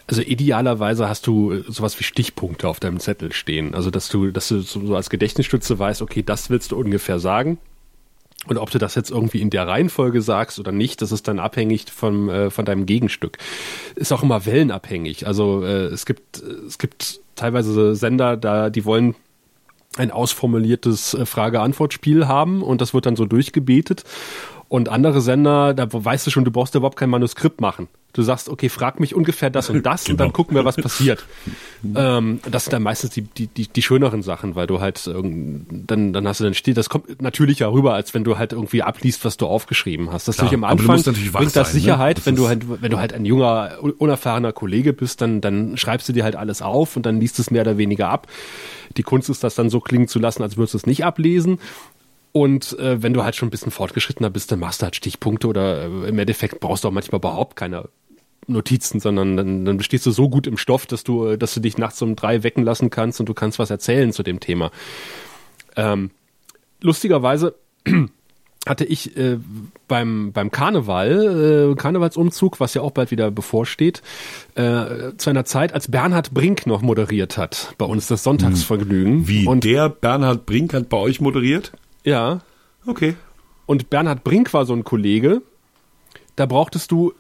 Also idealerweise hast du äh, sowas wie Stichpunkte auf deinem Zettel stehen. Also dass du, dass du so als Gedächtnisstütze weißt, okay, das willst du ungefähr sagen. Und ob du das jetzt irgendwie in der Reihenfolge sagst oder nicht, das ist dann abhängig von, äh, von deinem Gegenstück. Ist auch immer wellenabhängig. Also äh, es gibt es gibt teilweise Sender, da die wollen ein ausformuliertes äh, Frage-Antwort-Spiel haben und das wird dann so durchgebetet. Und andere Sender, da weißt du schon, du brauchst überhaupt kein Manuskript machen. Du sagst, okay, frag mich ungefähr das und das genau. und dann genau. gucken wir, was passiert. ähm, das sind dann meistens die, die, die, die schöneren Sachen, weil du halt dann, dann hast du dann steht, das kommt natürlicher rüber, als wenn du halt irgendwie abliest, was du aufgeschrieben hast. Das Klar, natürlich am Anfang natürlich bringt das sein, ne? Sicherheit, ne? wenn du halt, wenn du halt ein junger, unerfahrener Kollege bist, dann, dann schreibst du dir halt alles auf und dann liest es mehr oder weniger ab. Die Kunst ist, das dann so klingen zu lassen, als würdest du es nicht ablesen. Und äh, wenn du halt schon ein bisschen fortgeschrittener bist, dann machst du halt Stichpunkte oder äh, im Endeffekt brauchst du auch manchmal überhaupt keine Notizen, sondern dann, dann bestehst du so gut im Stoff, dass du, dass du dich nachts um drei wecken lassen kannst und du kannst was erzählen zu dem Thema. Ähm, lustigerweise hatte ich äh, beim, beim Karneval, äh, Karnevalsumzug, was ja auch bald wieder bevorsteht, äh, zu einer Zeit, als Bernhard Brink noch moderiert hat, bei uns das Sonntagsvergnügen. Wie, Und der Bernhard Brink hat bei euch moderiert? Ja, Okay. und Bernhard Brink war so ein Kollege, da brauchtest du,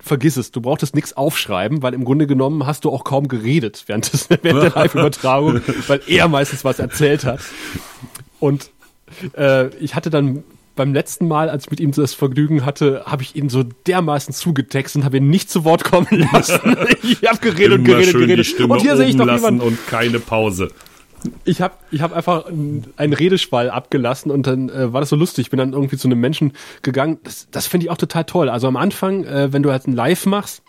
vergiss es, du brauchtest nichts aufschreiben, weil im Grunde genommen hast du auch kaum geredet während, des, während der Live-Übertragung, weil er meistens was erzählt hat. Und äh, ich hatte dann beim letzten Mal, als ich mit ihm das Vergnügen hatte, habe ich ihn so dermaßen zugetextet und habe ihn nicht zu Wort kommen lassen. ich habe geredet und geredet, geredet. Und hier sehe ich noch jemanden. und keine Pause. Ich habe ich hab einfach einen Redeschwall abgelassen und dann äh, war das so lustig. Ich bin dann irgendwie zu einem Menschen gegangen. Das, das finde ich auch total toll. Also am Anfang, äh, wenn du halt ein Live machst,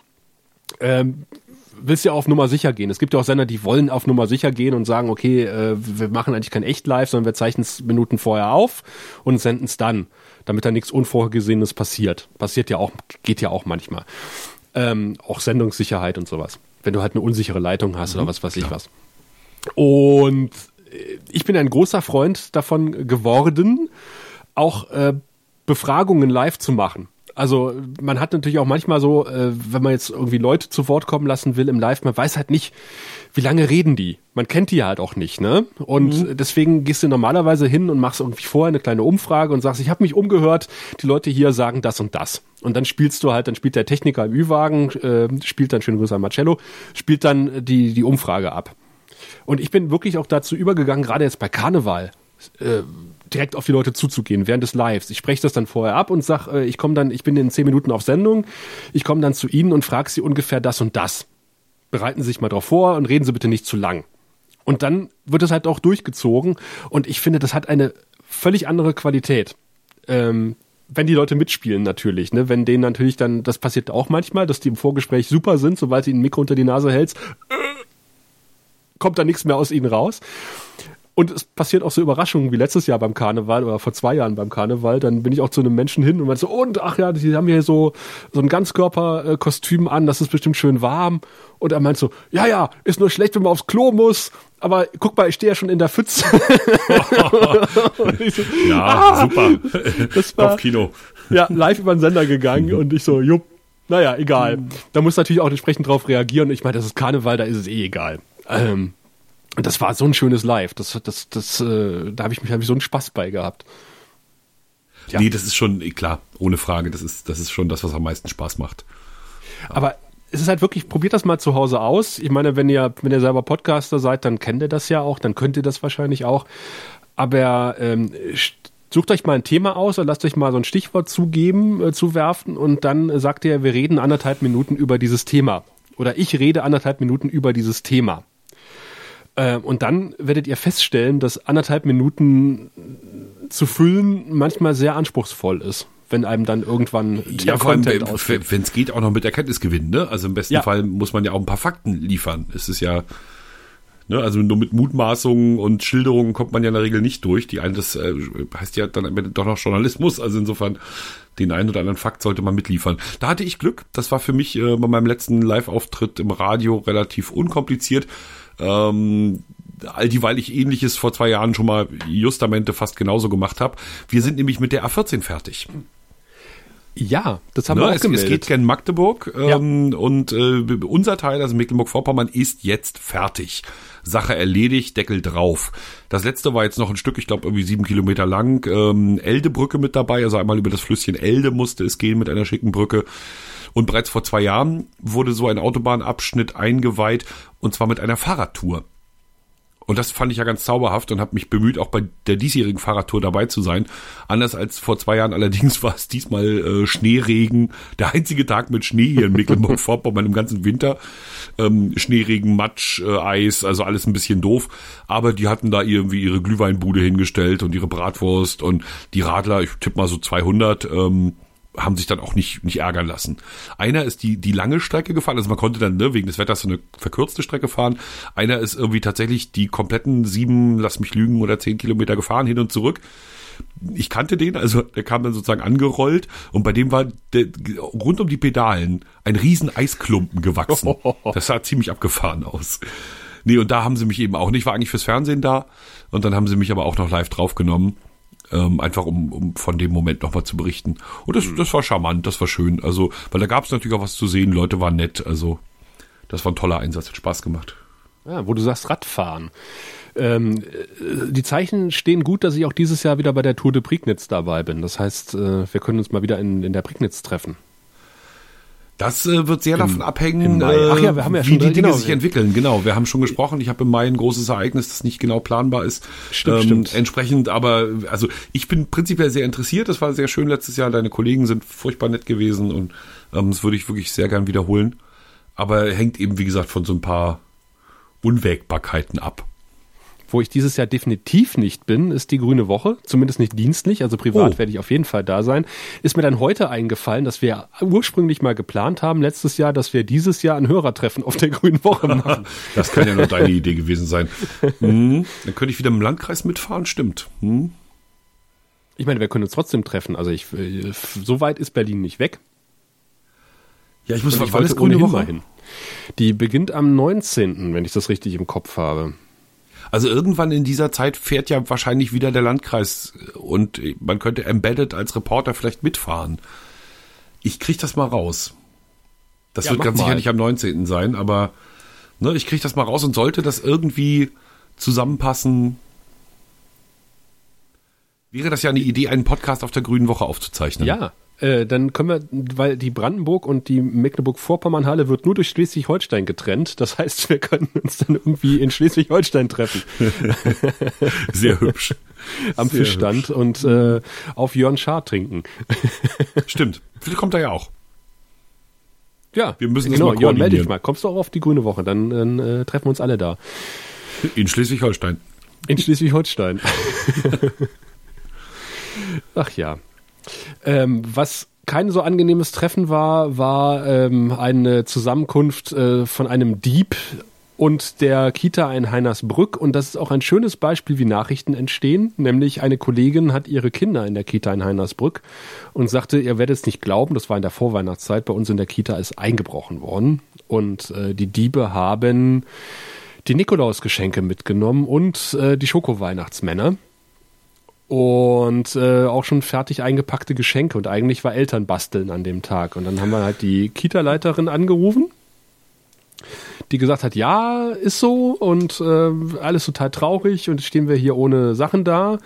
ähm, willst du ja auf Nummer sicher gehen. Es gibt ja auch Sender, die wollen auf Nummer sicher gehen und sagen, okay, äh, wir machen eigentlich kein Echt-Live, sondern wir zeichnen es Minuten vorher auf und senden es dann, damit da nichts Unvorhergesehenes passiert. Passiert ja auch, geht ja auch manchmal. Ähm, auch Sendungssicherheit und sowas. Wenn du halt eine unsichere Leitung hast oder was weiß ich was. Und äh, ich bin ein großer Freund davon geworden, auch äh, Befragungen live zu machen. Also man hat natürlich auch manchmal so, äh, wenn man jetzt irgendwie Leute zu Wort kommen lassen will im Live, man weiß halt nicht, wie lange reden die. Man kennt die halt auch nicht, ne? Und deswegen gehst du normalerweise hin und machst irgendwie vorher eine kleine Umfrage und sagst, ich habe mich umgehört, die Leute hier sagen das und das. Und dann spielst du halt, dann spielt der Techniker im Ü-Wagen, äh, spielt dann schöne Grüße an Marcello, spielt dann die, die Umfrage ab. Und ich bin wirklich auch dazu übergegangen, gerade jetzt bei Karneval, äh, direkt auf die Leute zuzugehen während des Lives. Ich spreche das dann vorher ab und sag, äh, ich komme dann, ich bin in zehn Minuten auf Sendung, ich komme dann zu Ihnen und frage Sie ungefähr das und das. Bereiten Sie sich mal drauf vor und reden Sie bitte nicht zu lang. Und dann wird es halt auch durchgezogen und ich finde, das hat eine völlig andere Qualität. Ähm, wenn die Leute mitspielen natürlich, ne? wenn denen natürlich dann, das passiert auch manchmal, dass die im Vorgespräch super sind, sobald sie ein Mikro unter die Nase hältst, kommt da nichts mehr aus ihnen raus. Und es passiert auch so Überraschungen wie letztes Jahr beim Karneval oder vor zwei Jahren beim Karneval. Dann bin ich auch zu einem Menschen hin und meinte so, und ach ja, die haben hier so, so ein Ganzkörperkostüm an, das ist bestimmt schön warm. Und er meint so, ja, ja, ist nur schlecht, wenn man aufs Klo muss. Aber guck mal, ich stehe ja schon in der Pfütze. So, Ja, ah, super. Das war, Kopfkino. ja, live über den Sender gegangen und ich so, jupp, naja, egal. Da muss natürlich auch entsprechend drauf reagieren. Ich meine, das ist Karneval, da ist es eh egal. Ähm, und das war so ein schönes Live. Das, das, das, äh, da habe ich mich hab ich so einen Spaß bei gehabt. Ja. Nee, das ist schon, eh, klar, ohne Frage. Das ist, das ist schon das, was am meisten Spaß macht. Aber es ist halt wirklich, probiert das mal zu Hause aus. Ich meine, wenn ihr, wenn ihr selber Podcaster seid, dann kennt ihr das ja auch, dann könnt ihr das wahrscheinlich auch. Aber ähm, sucht euch mal ein Thema aus oder lasst euch mal so ein Stichwort zugeben, äh, zuwerfen und dann sagt ihr, wir reden anderthalb Minuten über dieses Thema. Oder ich rede anderthalb Minuten über dieses Thema. Äh, und dann werdet ihr feststellen, dass anderthalb Minuten zu füllen manchmal sehr anspruchsvoll ist, wenn einem dann irgendwann Ja, vor allem, Content wenn es geht, auch noch mit Erkenntnisgewinn, ne? Also im besten Ja. Fall muss man ja auch ein paar Fakten liefern. Es ist ja, ne, also nur mit Mutmaßungen und Schilderungen kommt man ja in der Regel nicht durch. Die eine, das äh, heißt ja dann am Ende doch noch Journalismus. Also insofern, den einen oder anderen Fakt sollte man mitliefern. Da hatte ich Glück. Das war für mich äh, bei meinem letzten Live-Auftritt im Radio relativ unkompliziert. Ähm, all die, weil ich ähnliches vor zwei Jahren schon mal justamente fast genauso gemacht habe. Wir sind nämlich mit der A14 fertig. Ja, das haben Ne, wir auch es, es gemeldet. geht gen Magdeburg ähm, und äh, unser Teil, also Mecklenburg-Vorpommern, ist jetzt fertig. Sache erledigt, Deckel drauf. Das letzte war jetzt noch ein Stück, ich glaube irgendwie sieben Kilometer lang, ähm, Eldebrücke mit dabei, also einmal über das Flüsschen Elde musste es gehen mit einer schicken Brücke. Und bereits vor zwei Jahren wurde so ein Autobahnabschnitt eingeweiht und zwar mit einer Fahrradtour. Und das fand ich ja ganz zauberhaft und habe mich bemüht, auch bei der diesjährigen Fahrradtour dabei zu sein. Anders als vor zwei Jahren allerdings war es diesmal äh, Schneeregen. Der einzige Tag mit Schnee hier in Mecklenburg-Vorpommern im ganzen Winter. Ähm, Schneeregen, Matsch, äh, Eis, also alles ein bisschen doof. Aber die hatten da irgendwie ihre Glühweinbude hingestellt und ihre Bratwurst und die Radler, ich tippe mal so 200, ähm, haben sich dann auch nicht, nicht ärgern lassen. Einer ist die, die lange Strecke gefahren, also man konnte dann ne, wegen des Wetters so eine verkürzte Strecke fahren. Einer ist irgendwie tatsächlich die kompletten sieben, lass mich lügen, oder zehn Kilometer gefahren, hin und zurück. Ich kannte den, also der kam dann sozusagen angerollt und bei dem war der, rund um die Pedalen ein riesen Eisklumpen gewachsen. Das sah ziemlich abgefahren aus. Nee, und da haben sie mich eben auch nicht, war eigentlich fürs Fernsehen da und dann haben sie mich aber auch noch live draufgenommen. Ähm, einfach um, um von dem Moment nochmal zu berichten. Und das, das war charmant, das war schön. Also, weil da gab es natürlich auch was zu sehen, Leute waren nett, also das war ein toller Einsatz, hat Spaß gemacht. Ja, wo du sagst Radfahren. Ähm, äh, die Zeichen stehen gut, dass ich auch dieses Jahr wieder bei der Tour de Prignitz dabei bin. Das heißt, äh, wir können uns mal wieder in, in der Prignitz treffen. Das äh, wird sehr davon abhängen, Ach ja, wir haben ja wie schon, die Dinge genau. sich entwickeln. Genau, wir haben schon gesprochen. Ich habe im Mai ein großes Ereignis, das nicht genau planbar ist. Ähm, Stimmt, stimmt. Entsprechend, aber also ich bin prinzipiell sehr interessiert. Das war sehr schön letztes Jahr. Deine Kollegen sind furchtbar nett gewesen und ähm, das würde ich wirklich sehr gern wiederholen. Aber hängt eben, wie gesagt, von so ein paar Unwägbarkeiten ab. Wo ich dieses Jahr definitiv nicht bin, ist die Grüne Woche. Zumindest nicht dienstlich, also privat Oh. werde ich auf jeden Fall da sein. Ist mir dann heute eingefallen, dass wir ursprünglich mal geplant haben, letztes Jahr, dass wir dieses Jahr ein Hörertreffen auf der Grünen Woche machen. Das kann ja nur deine Idee gewesen sein. Hm, dann könnte ich wieder im Landkreis mitfahren, stimmt. Hm. Ich meine, wir können uns trotzdem treffen. Also ich, äh, so weit ist Berlin nicht weg. Ja, ich muss ich wollte Grüne Woche? mal hin. Die beginnt am 19., wenn ich das richtig im Kopf habe. Also irgendwann in dieser Zeit fährt ja wahrscheinlich wieder der Landkreis und man könnte embedded als Reporter vielleicht mitfahren. Ich krieg das mal raus. Das Ja, wird ganz sicher nicht am 19. sein, aber ne, ich krieg das mal raus und sollte das irgendwie zusammenpassen, wäre das ja eine Idee, einen Podcast auf der Grünen Woche aufzuzeichnen. Ja, äh, dann können wir, weil die Brandenburg und die Mecklenburg-Vorpommern-Halle wird nur durch Schleswig-Holstein getrennt. Das heißt, wir können uns dann irgendwie in Schleswig-Holstein treffen Sehr hübsch. am Sehr Fischstand und äh, auf Jörn Schaar trinken. Stimmt. Vielleicht kommt er ja auch. Ja, Wir müssen genau. mal Jörn, melde dich mal. Kommst du auch auf die Grüne Woche? Dann, dann äh, treffen wir uns alle da. In Schleswig-Holstein. In Schleswig-Holstein. Ach ja. Ähm, was kein so angenehmes Treffen war, war ähm, eine Zusammenkunft äh, von einem Dieb und der Kita in Heinersbrück. Und das ist auch ein schönes Beispiel, wie Nachrichten entstehen. Nämlich eine Kollegin hat ihre Kinder in der Kita in Heinersbrück und sagte, ihr werdet es nicht glauben, das war in der Vorweihnachtszeit, bei uns in der Kita ist eingebrochen worden. Und äh, die Diebe haben die Nikolausgeschenke mitgenommen und äh, die Schoko-Weihnachtsmänner. Und äh, auch schon fertig eingepackte Geschenke. Und eigentlich war Elternbasteln an dem Tag. Und dann haben wir halt die Kita-Leiterin angerufen, die gesagt hat, ja, ist so und äh, alles total traurig und stehen wir hier ohne Sachen da.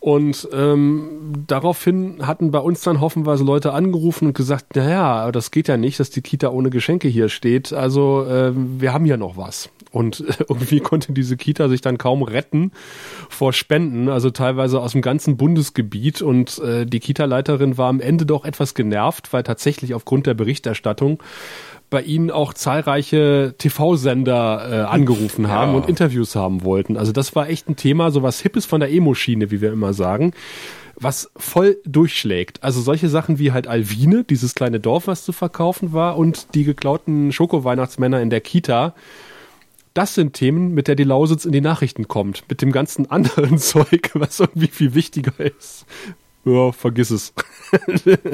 Und ähm, daraufhin hatten bei uns dann hoffenweise Leute angerufen und gesagt, naja, das geht ja nicht, dass die Kita ohne Geschenke hier steht. Also ähm, wir haben hier noch was. Und irgendwie konnte diese Kita sich dann kaum retten vor Spenden, also teilweise aus dem ganzen Bundesgebiet. Und äh, die Kita-Leiterin war am Ende doch etwas genervt, weil tatsächlich aufgrund der Berichterstattung bei ihnen auch zahlreiche TV-Sender äh, angerufen haben und Interviews haben wollten. Also das war echt ein Thema, so was Hippes von der Emo-Schiene, wie wir immer sagen, was voll durchschlägt. Also solche Sachen wie halt Alvine, dieses kleine Dorf, was zu verkaufen war, und die geklauten Schoko-Weihnachtsmänner in der Kita. Das sind Themen, mit der die Lausitz in die Nachrichten kommt. Mit dem ganzen anderen Zeug, was irgendwie viel wichtiger ist. Ja, vergiss es.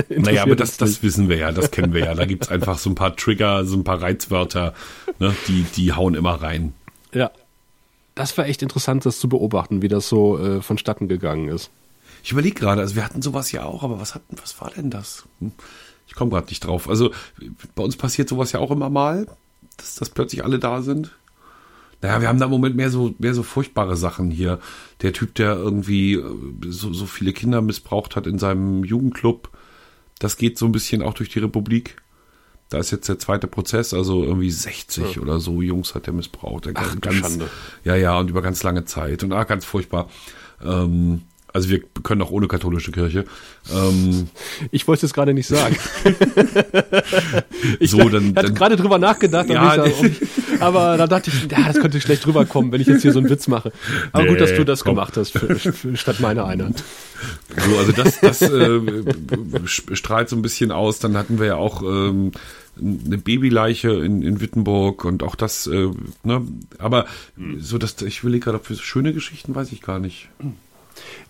Naja, aber das, das wissen wir ja, das kennen wir ja. Da gibt's einfach so ein paar Trigger, so ein paar Reizwörter, ne, die, die hauen immer rein. Ja. Das war echt interessant, das zu beobachten, wie das so äh, vonstatten gegangen ist. Ich überlege gerade, also wir hatten sowas ja auch, aber was hatten, was war denn das? Hm, Ich komme gerade nicht drauf. Also bei uns passiert sowas ja auch immer mal, dass, dass plötzlich alle da sind. Naja, wir haben da im Moment mehr so, mehr so furchtbare Sachen hier. Der Typ, der irgendwie äh, so, so viele Kinder missbraucht hat in seinem Jugendclub, das geht so ein bisschen auch durch die Republik. Da ist jetzt der zweite Prozess, also irgendwie 60 oder so Jungs hat der missbraucht. Der Ach, ganz, Schande. Ja, ja, und über ganz lange Zeit. Und ah, ganz furchtbar. Ähm, also wir können auch ohne katholische Kirche. Ähm, Ich wollte es gerade nicht sagen. ich So, dann- ich hatte gerade drüber nachgedacht, Ja, ob ich, aber da dachte ich, ja, das könnte schlecht rüberkommen, wenn ich jetzt hier so einen Witz mache. Aber gut, dass Nee, du das komm. gemacht hast, für, für, statt meiner einer. So, also das, das äh, strahlt so ein bisschen aus. Dann hatten wir ja auch ähm, eine Babyleiche in, in Wittenburg und auch das, äh, ne, aber so das, ich will gerade, ob für schöne Geschichten weiß ich gar nicht.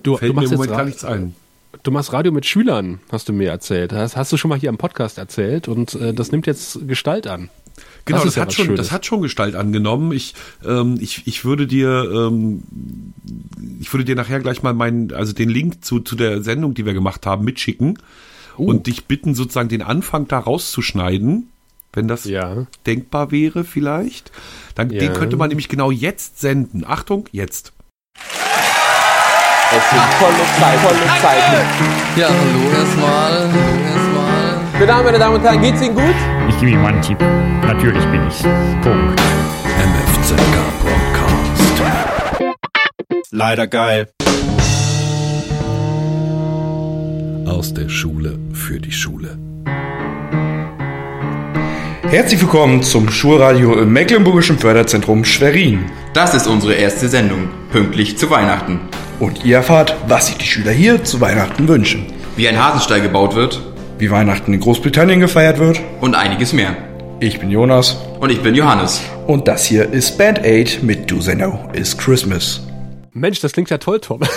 Du, Fällt du mir machst im jetzt Moment gar nichts ein. Du machst Radio mit Schülern, hast du mir erzählt. Das hast du schon mal hier im Podcast erzählt und äh, das nimmt jetzt Gestalt an. Genau, Das das, ja hat schon, Schönes. das hat schon Gestalt angenommen. Ich, ähm, ich, ich würde dir, ähm, ich würde dir nachher gleich mal meinen, also den Link zu, zu der Sendung, die wir gemacht haben, mitschicken Oh. und dich bitten, sozusagen den Anfang da rauszuschneiden, wenn das Ja. denkbar wäre vielleicht. Dann, Ja. Den könnte man nämlich genau jetzt senden. Achtung, jetzt. Es sind tolle Zeit, tolle Zeiten. Ja, hallo erstmal. Hallo erstmal. Guten Abend, meine Damen und Herren, geht's Ihnen gut? Ich gebe Ihnen mal einen Tipp. Natürlich bin ich. Punkt. MFZK Podcast. Leider geil. Aus der Schule für die Schule. Herzlich willkommen zum Schulradio im Mecklenburgischen Förderzentrum Schwerin. Das ist unsere erste Sendung, pünktlich zu Weihnachten. Und ihr erfahrt, was sich die Schüler hier zu Weihnachten wünschen. Wie ein Hasenstall gebaut wird Wie Weihnachten in Großbritannien gefeiert wird. und einiges mehr. Ich bin Jonas Und ich bin Johannes. und das hier ist Band 8 mit Do They Know Is Christmas. Mensch, das klingt ja toll, Tom.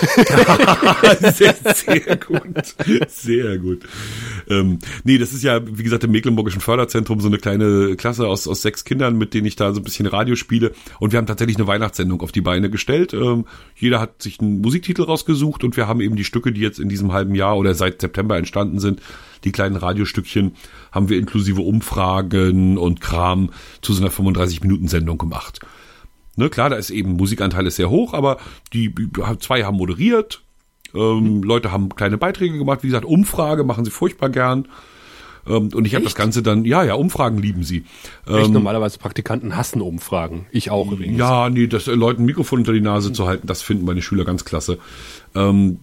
sehr, sehr gut. Sehr gut. Ähm, nee, das ist ja, wie gesagt, im Mecklenburgischen Förderzentrum so eine kleine Klasse aus, aus sechs Kindern, mit denen ich da so ein bisschen Radio spiele. Und wir haben tatsächlich eine Weihnachtssendung auf die Beine gestellt. Ähm, jeder hat sich einen Musiktitel rausgesucht und wir haben eben die Stücke, die jetzt in diesem halben Jahr oder seit September entstanden sind, die kleinen Radiostückchen, haben wir inklusive Umfragen und Kram zu so einer 35-Minuten-Sendung gemacht. Ne, klar, da ist eben Musikanteil ist sehr hoch, aber die zwei haben moderiert, ähm, Leute haben kleine Beiträge gemacht, wie gesagt, Umfrage machen sie furchtbar gern. Ähm, und ich habe das Ganze dann, ja, ja, Umfragen lieben sie. Echt Ähm, normalerweise Praktikanten hassen Umfragen. Ich auch übrigens. ja, nee, das äh, Leuten ein Mikrofon unter die Nase zu halten, das finden meine Schüler ganz klasse. Ähm,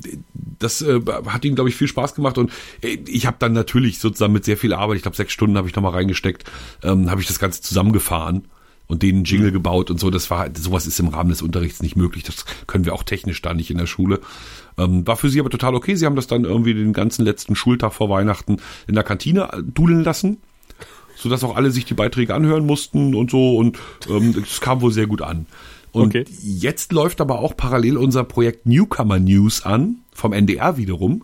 das äh, hat ihnen, glaube ich, viel Spaß gemacht und äh, ich habe dann natürlich sozusagen mit sehr viel Arbeit, ich glaube sechs Stunden habe ich nochmal reingesteckt, ähm, habe ich das Ganze zusammengefahren und denen Jingle gebaut und so. Das war halt, sowas ist im Rahmen des Unterrichts nicht möglich. Das können wir auch technisch da nicht in der Schule. Ähm, war für sie aber total okay. Sie haben das dann irgendwie den ganzen letzten Schultag vor Weihnachten in der Kantine äh, dudeln lassen so dass auch alle sich die Beiträge anhören mussten und so und ähm, es kam wohl sehr gut an. Und Okay. jetzt läuft aber auch parallel unser Projekt Newcomer News an, vom NDR wiederum,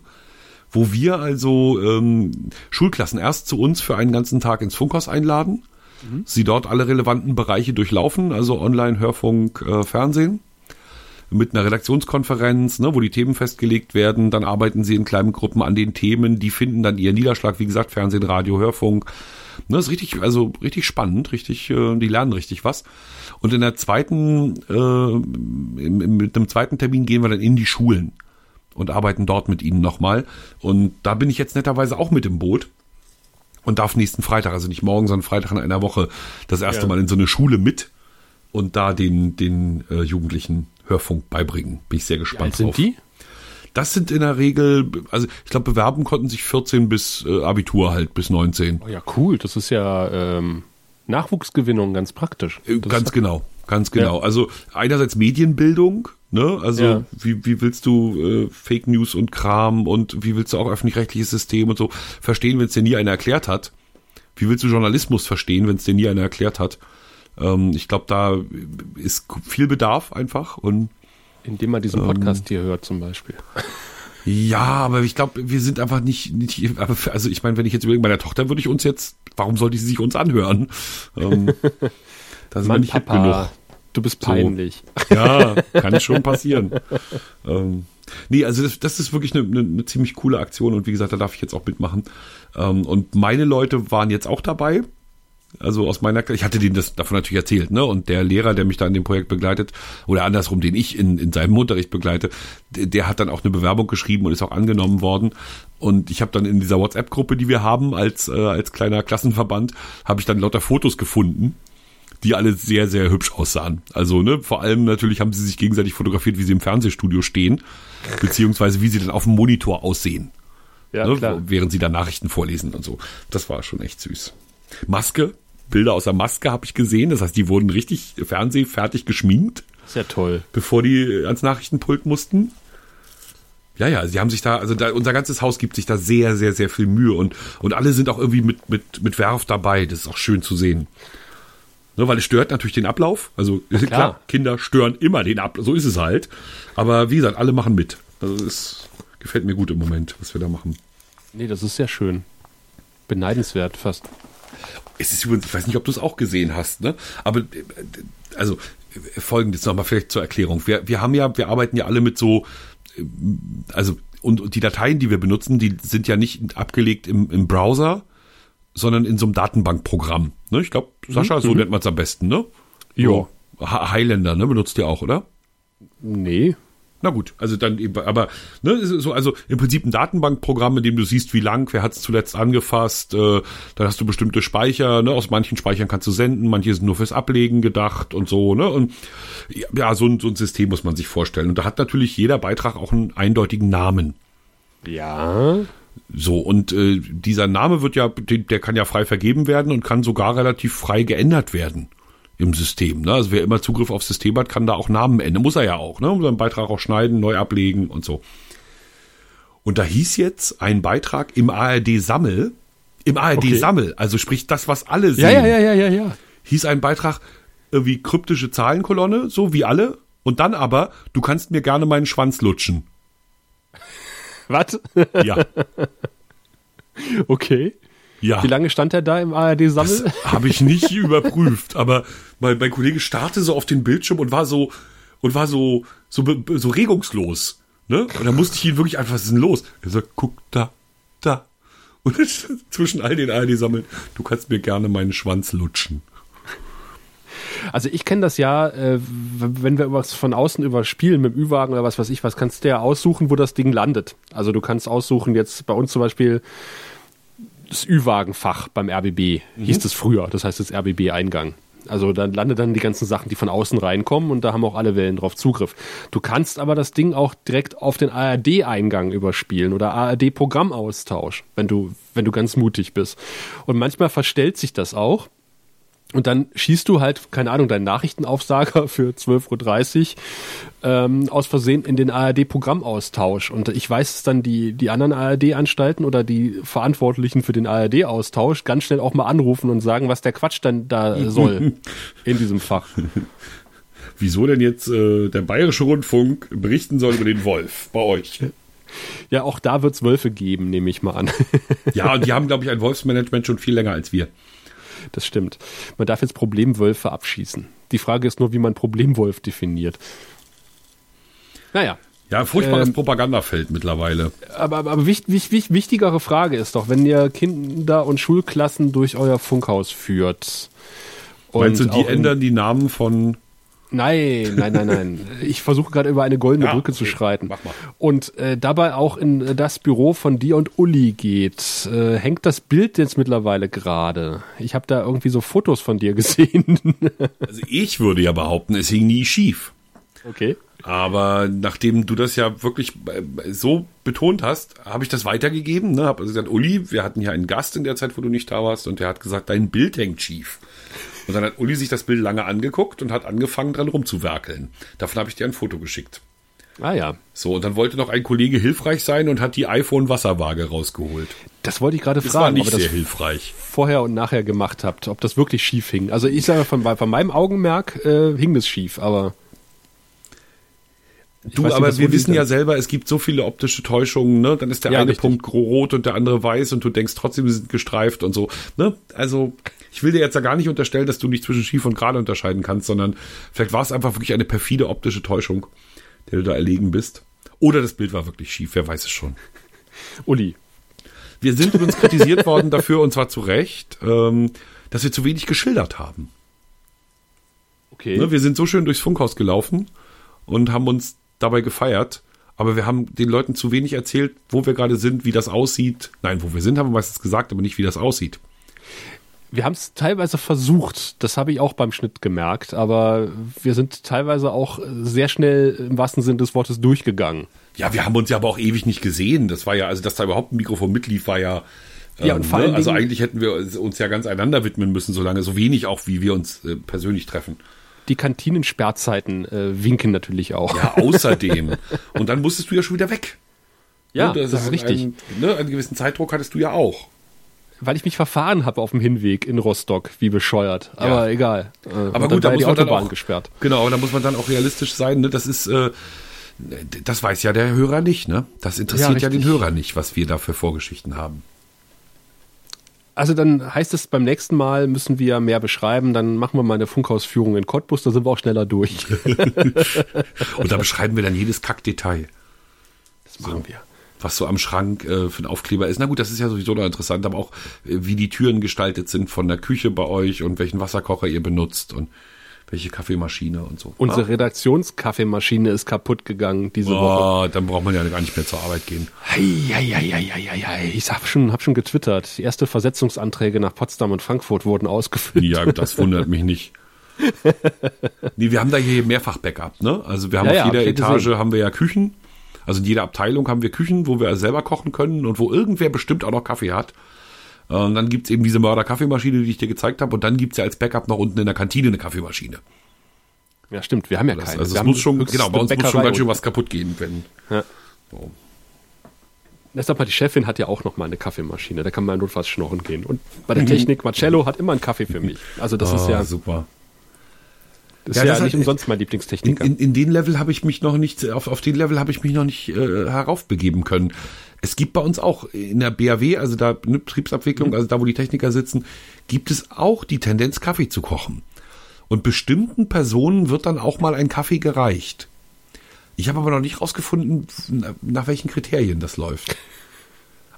wo wir also ähm, Schulklassen erst zu uns für einen ganzen Tag ins Funkhaus einladen, sie dort alle relevanten Bereiche durchlaufen, also Online, Hörfunk, äh, Fernsehen mit einer Redaktionskonferenz, ne, wo die Themen festgelegt werden. Dann arbeiten sie in kleinen Gruppen an den Themen. Die finden dann ihren Niederschlag, wie gesagt, Fernsehen, Radio, Hörfunk. Ne, ist richtig, also richtig spannend, richtig, äh, die lernen richtig was. Und in der zweiten, äh, mit einem zweiten Termin gehen wir dann in die Schulen und arbeiten dort mit ihnen nochmal. Und da bin ich jetzt netterweise auch mit im Boot und darf nächsten Freitag, also nicht morgen, sondern Freitag in einer Woche, das erste Ja. Mal in so eine Schule mit und da den, den äh, Jugendlichen Hörfunk beibringen. Bin ich sehr Wie alt gespannt sind drauf. die? Das sind in der Regel, also ich glaube, bewerben konnten sich 14 bis äh, Abitur halt, bis 19. Oh ja, cool. Das ist ja ähm, Nachwuchsgewinnung ganz praktisch. Äh, Das ganz genau, ganz genau. Ja. Also einerseits Medienbildung, ne? Also Ja. wie, wie willst du äh, Fake News und Kram und wie willst du auch öffentlich-rechtliches System und so verstehen, wenn es dir nie einer erklärt hat? Wie willst du Journalismus verstehen, wenn es dir nie einer erklärt hat? Ähm, ich glaube, da ist viel Bedarf einfach und Indem man diesen Podcast hier hört zum Beispiel. Ja, aber ich glaube, wir sind einfach nicht, nicht also ich meine, wenn ich jetzt überlege, meiner Tochter würde ich uns jetzt, warum sollte sie sich uns anhören? Ähm, da sind wir nicht Papa, genug. du bist peinlich. Ja, kann schon passieren. ähm, nee, also das, das ist wirklich eine, eine, eine ziemlich coole Aktion und wie gesagt, da darf ich jetzt auch mitmachen. Ähm, und meine Leute waren jetzt auch dabei. Also aus meiner, ich hatte denen das davon natürlich erzählt, ne? Und der Lehrer, der mich da in dem Projekt begleitet, oder andersrum, den ich in, in seinem Unterricht begleite, der, der hat dann auch eine Bewerbung geschrieben und ist auch angenommen worden. Und ich habe dann in dieser WhatsApp-Gruppe, die wir haben als äh, als kleiner Klassenverband, habe ich dann lauter Fotos gefunden, die alle sehr sehr hübsch aussahen. Also ne, vor allem natürlich haben sie sich gegenseitig fotografiert, wie sie im Fernsehstudio stehen, beziehungsweise wie sie dann auf dem Monitor aussehen Ja, ne, während sie da Nachrichten vorlesen und so. Das war schon echt süß. Maske, Bilder aus der Maske habe ich gesehen. Das heißt, die wurden richtig fernsehfertig geschminkt, Sehr toll. bevor die ans Nachrichtenpult mussten. Ja, ja, sie haben sich da, also da, unser ganzes Haus gibt sich da sehr, sehr, sehr viel Mühe und, und alle sind auch irgendwie mit, mit, mit Werf dabei. Das ist auch schön zu sehen. Ne, weil es stört natürlich den Ablauf. Also klar. klar. Kinder stören immer den Ablauf. So ist es halt. Aber wie gesagt, alle machen mit. Also es gefällt mir gut im Moment, was wir da machen. Nee, das ist sehr schön. Beneidenswert fast. Es ist übrigens, ich weiß nicht, ob du es auch gesehen hast, ne? Aber äh, also äh, folgendes nochmal vielleicht zur Erklärung. Wir, wir haben ja, wir arbeiten ja alle mit so, äh, also und, und die Dateien, die wir benutzen, die sind ja nicht abgelegt im, im Browser, sondern in so einem Datenbankprogramm. Ne? Ich glaube, Sascha, so nennt man es am besten, ne? Hi- Highlander, ne? Benutzt ihr auch, oder? Nee. Na gut, also dann eben, aber ne, so, also im Prinzip ein Datenbankprogramm, in dem du siehst, wie lang, wer hat es zuletzt angefasst, äh, dann hast du bestimmte Speicher, ne, aus manchen Speichern kannst du senden, manche sind nur fürs Ablegen gedacht und so, ne? Und ja, so ein, so ein System muss man sich vorstellen. Und da hat natürlich jeder Beitrag auch einen eindeutigen Namen. Ja. So, und äh, dieser Name wird ja, der kann ja frei vergeben werden und kann sogar relativ frei geändert werden im System. Ne? Also wer immer Zugriff aufs System hat, kann da auch Namen ändern. Muss er ja auch, ne? Um seinen Beitrag auch schneiden, neu ablegen und so. Und da hieß jetzt ein Beitrag im ARD-Sammel, im ARD-Sammel, also sprich das, was alle sehen, Ja, ja, ja, ja, ja, ja. hieß ein Beitrag irgendwie kryptische Zahlenkolonne, so wie alle. Und dann aber, du kannst mir gerne meinen Schwanz lutschen. Was? Ja, okay. Ja. Wie lange stand er da im ARD-Sammel? Habe ich nicht überprüft, aber mein, mein Kollege starrte so auf den Bildschirm und war so und war so so so regungslos, ne? Und da musste ich ihn wirklich einfach, was ist denn los? Er sagt, guck da, da. Und zwischen all den ARD sammeln, du kannst mir gerne meinen Schwanz lutschen. Also ich kenne das ja, äh, wenn wir was von außen überspielen mit dem Ü-Wagen oder was weiß ich was, kannst du ja aussuchen, wo das Ding landet. Also du kannst aussuchen, jetzt bei uns zum Beispiel das Ü-Wagenfach beim RBB, hieß es früher, das heißt das RBB-Eingang. Also dann landet dann die ganzen Sachen, die von außen reinkommen und da haben auch alle Wellen drauf Zugriff. Du kannst aber das Ding auch direkt auf den ARD-Eingang überspielen oder ARD-Programmaustausch, wenn du, wenn du ganz mutig bist. Und manchmal verstellt sich das auch. Und dann schießt du halt, keine Ahnung, deinen Nachrichtenaufsager für 12.30 Uhr ähm, aus Versehen in den ARD-Programmaustausch. Und ich weiß, dass dann die, die anderen ARD-Anstalten oder die Verantwortlichen für den ARD-Austausch ganz schnell auch mal anrufen und sagen, was der Quatsch dann da soll in diesem Fach. Wieso denn jetzt äh, der Bayerische Rundfunk berichten soll über den Wolf bei euch? Ja, auch da wird's Wölfe geben, nehme ich mal an. Ja, und die haben, glaube ich, ein Wolfsmanagement schon viel länger als wir. Das stimmt. Man darf jetzt Problemwölfe abschießen. Die Frage ist nur, wie man Problemwolf definiert. Naja, Ja, furchtbares Ähm, Propagandafeld mittlerweile. aber, aber, aber wicht, wicht, wicht, wichtigere Frage ist doch, wenn ihr Kinder und Schulklassen durch euer Funkhaus führt. Und Meinst du, die ändern die Namen von Nein, nein, nein, nein. Ich versuche gerade über eine goldene Ja, Brücke zu okay. schreiten. Mach mal. Und äh, dabei auch in äh, das Büro von dir und Uli geht. Äh, hängt das Bild jetzt mittlerweile gerade? Ich habe da irgendwie so Fotos von dir gesehen. Also ich würde ja behaupten, es hing nie schief. okay. Aber nachdem du das ja wirklich äh, so betont hast, habe ich das weitergegeben. Ne? Habe also gesagt, Uli, wir hatten hier einen Gast in der Zeit, wo du nicht da warst, und der hat gesagt, dein Bild hängt schief. Und dann hat Uli sich das Bild lange angeguckt und hat angefangen, dran rumzuwerkeln. Davon habe ich dir ein Foto geschickt. Ah ja. So, und dann wollte noch ein Kollege hilfreich sein und hat die iPhone-Wasserwaage rausgeholt. Das wollte ich gerade Das war fragen, nicht ob ihr sehr das hilfreich. vorher und nachher gemacht habt, ob das wirklich schief hing. Also ich sage von, von meinem Augenmerk äh, hing das schief, aber Ich Du, nicht, aber wir wissen ja selber, es gibt so viele optische Täuschungen, ne? Dann ist der Ja, eine richtig. Punkt rot und der andere weiß und du denkst trotzdem, sie sind gestreift und so, ne? Also, ich will dir jetzt ja gar nicht unterstellen, dass du nicht zwischen schief und gerade unterscheiden kannst, sondern vielleicht war es einfach wirklich eine perfide optische Täuschung, der du da erlegen bist. Oder das Bild war wirklich schief, wer weiß es schon. Uli, Wir sind übrigens kritisiert worden dafür, und zwar zu Recht, ähm, dass wir zu wenig geschildert haben. okay. Ne, wir sind so schön durchs Funkhaus gelaufen und haben uns dabei gefeiert, aber wir haben den Leuten zu wenig erzählt, wo wir gerade sind, wie das aussieht. Nein, wo wir sind, haben wir meistens gesagt, aber nicht, wie das aussieht. Wir haben es teilweise versucht, das habe ich auch beim Schnitt gemerkt, aber wir sind teilweise auch sehr schnell im wahrsten Sinne des Wortes durchgegangen. Ja, wir haben uns ja aber auch ewig nicht gesehen. Das war ja, also dass da überhaupt ein Mikrofon mitlief, war ja. Ja, und vor allen also eigentlich hätten wir uns ja ganz einander widmen müssen, solange so wenig auch, wie wir uns äh, persönlich treffen. Die Kantinensperrzeiten äh, winken natürlich auch. Ja, außerdem. und dann musstest du ja schon wieder weg. Ja, Ne, das, ist richtig. Ein, ne, einen gewissen Zeitdruck hattest du ja auch. Weil ich mich verfahren habe auf dem Hinweg in Rostock, wie bescheuert. Aber egal. Äh, Aber dann gut, da muss die man dann Autobahn auch, gesperrt. Genau, da muss man dann auch realistisch sein. Ne? Das ist, äh, das weiß ja der Hörer nicht. Ne? Das interessiert ja, richtig. den Hörer nicht, was wir da für Vorgeschichten haben. Also dann heißt es, beim nächsten Mal müssen wir mehr beschreiben, dann machen wir mal eine Funkhausführung in Cottbus, da sind wir auch schneller durch. Und da beschreiben wir dann jedes Kackdetail. Das machen wir. was so am Schrank äh, für einen Aufkleber ist. Na gut, das ist ja sowieso noch interessant, aber auch äh, wie die Türen gestaltet sind von der Küche bei euch und welchen Wasserkocher ihr benutzt und welche Kaffeemaschine und so. Unsere Redaktionskaffeemaschine ist kaputt gegangen diese Woche. Boah, dann braucht man ja gar nicht mehr zur Arbeit gehen. Eieieiei. Ich hab schon, hab schon getwittert. Die erste Versetzungsanträge nach Potsdam und Frankfurt wurden ausgefüllt. Ja, das wundert mich nicht. Nee, wir haben da hier mehrfach Backup, ne? Also wir haben Ja, auf ja, jeder ich Etage gesehen. haben wir ja Küchen. Also in jeder Abteilung haben wir Küchen, wo wir selber kochen können und wo irgendwer bestimmt auch noch Kaffee hat. Und dann gibt's eben diese Mörder-Kaffeemaschine, die ich dir gezeigt habe. Und dann gibt's ja als Backup noch unten in der Kantine eine Kaffeemaschine. Ja, stimmt. Wir haben ja Das, keine. also es muss schon, genau, bei uns muss schon Bäckerei ganz schön was kaputt gehen, wenn. Ja. So. Deshalb mal, die Chefin hat ja auch noch mal eine Kaffeemaschine. Da kann man notfalls schnorren gehen. Und bei der Technik, Marcello hat immer einen Kaffee für mich. Also das ist Ah, ja, super. das Ja, ist ja das hat- nicht umsonst mein In, Lieblingstechniker. in, in den Level habe ich mich noch nicht, auf, auf den Level habe ich mich noch nicht äh, heraufbegeben können. Es gibt bei uns auch in der BAW, also da eine Betriebsabwicklung, also da, wo die Techniker sitzen, gibt es auch die Tendenz, Kaffee zu kochen. Und bestimmten Personen wird dann auch mal ein Kaffee gereicht. Ich habe aber noch nicht rausgefunden, na- nach welchen Kriterien das läuft.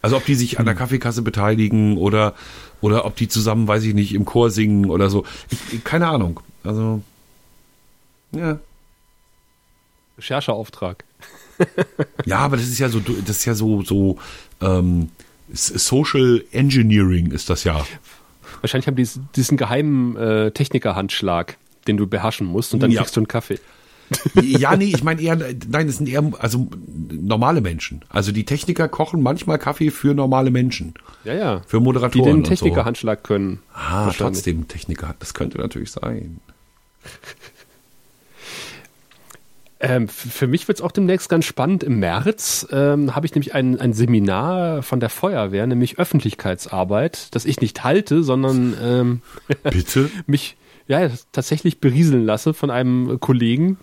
Also ob die sich an der Kaffeekasse beteiligen oder oder ob die zusammen, weiß ich nicht, im Chor singen oder so. Ich, keine Ahnung. Also ja. Rechercheauftrag. Ja, aber das ist ja so, das ist ja so, so ähm, Social Engineering ist das ja. Wahrscheinlich haben die diesen, geheimen äh, Technikerhandschlag, den du beherrschen musst und dann Ja. kriegst du einen Kaffee. Ja, nee, ich meine eher, nein, es sind eher, also normale Menschen. Also die Techniker kochen manchmal Kaffee für normale Menschen. Ja, ja. Für Die Moderatoren den und so. Technikerhandschlag können. Ah, trotzdem Techniker. Das könnte natürlich sein. Ähm, für mich wird es auch demnächst ganz spannend. Im März ähm, habe ich nämlich ein, ein Seminar von der Feuerwehr, nämlich Öffentlichkeitsarbeit, das ich nicht halte, sondern ähm, Bitte? mich ja tatsächlich berieseln lasse von einem Kollegen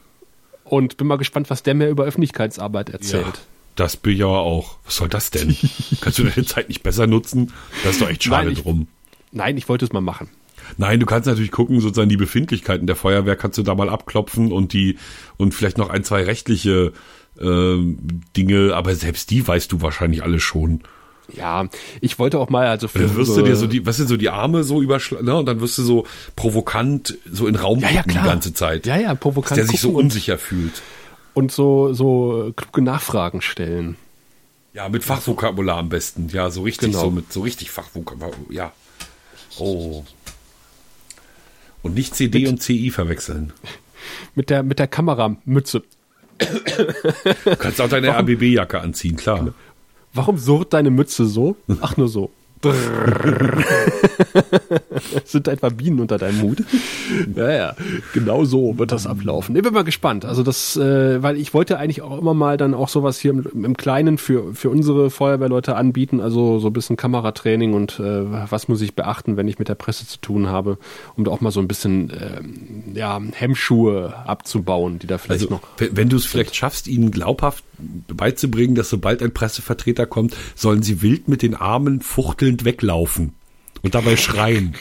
und bin mal gespannt, was der mir über Öffentlichkeitsarbeit erzählt. Ja, das bin ich aber auch. Was soll das denn? Kannst du deine Zeit nicht besser nutzen? Das ist doch echt schade Nein, ich- drum. Nein, ich wollte es mal machen. Nein, du kannst natürlich gucken, sozusagen die Befindlichkeiten der Feuerwehr kannst du da mal abklopfen und die und vielleicht noch ein, zwei rechtliche ähm, Dinge, aber selbst die weißt du wahrscheinlich alle schon. Ja, ich wollte auch mal, also für Dann wirst du dir so die, was sind so die Arme so überschlagen, ne? Und dann wirst du so provokant so in Raum Ja, ja, die ganze Zeit. Ja, ja, Dass provokant der sich so gucken und- unsicher fühlt. und so, so kluge Nachfragen stellen. Ja, mit Fachvokabular am besten. Ja, so richtig, Genau. so mit so richtig Fachvokabular. Ja. Oh. Und nicht CD und CI verwechseln. Mit der, mit der Kameramütze. Du kannst auch deine RBB-Jacke anziehen, klar. Warum surrt deine Mütze so? Ach, nur so. Sind etwa Bienen unter deinem Hut? Ja, ja, genau so wird das ablaufen. Ich bin mal gespannt. Also das, äh, weil ich wollte eigentlich auch immer mal dann auch sowas hier im, im Kleinen für, für unsere Feuerwehrleute anbieten. Also so ein bisschen Kameratraining und äh, was muss ich beachten, wenn ich mit der Presse zu tun habe, um da auch mal so ein bisschen ähm, ja, Hemmschuhe abzubauen, die da vielleicht Also, noch. wenn wenn du es vielleicht schaffst, ihnen glaubhaft beizubringen, dass sobald ein Pressevertreter kommt, sollen sie wild mit den Armen fuchtelnd weglaufen und dabei schreien.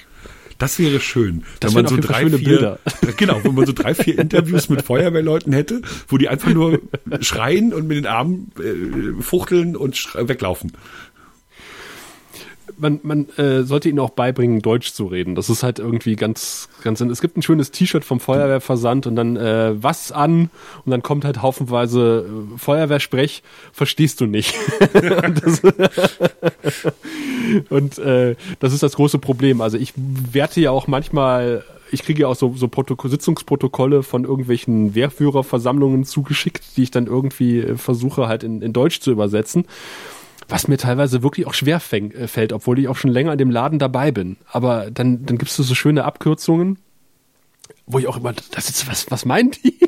Das wäre schön. Das wenn man so drei, vier, Bilder. genau, wenn man so drei, vier Interviews mit Feuerwehrleuten hätte, wo die einfach nur schreien und mit den Armen äh, fuchteln und weglaufen. Man, man äh, sollte ihnen auch beibringen, Deutsch zu reden. Das ist halt irgendwie ganz, ganz. Es gibt ein schönes T-Shirt vom Feuerwehrversand und dann äh, was an und dann kommt halt haufenweise äh, Feuerwehrsprech, verstehst du nicht. und das, und äh, das ist das große Problem. Also ich werte ja auch manchmal. Ich kriege ja auch so, so Protokoll, Sitzungsprotokolle von irgendwelchen Wehrführerversammlungen zugeschickt, die ich dann irgendwie äh, versuche halt in, in Deutsch zu übersetzen was mir teilweise wirklich auch schwer fäng, äh, fällt, obwohl ich auch schon länger in dem Laden dabei bin. Aber dann, dann gibst du so schöne Abkürzungen, wo ich auch immer, das ist, was, was meint die?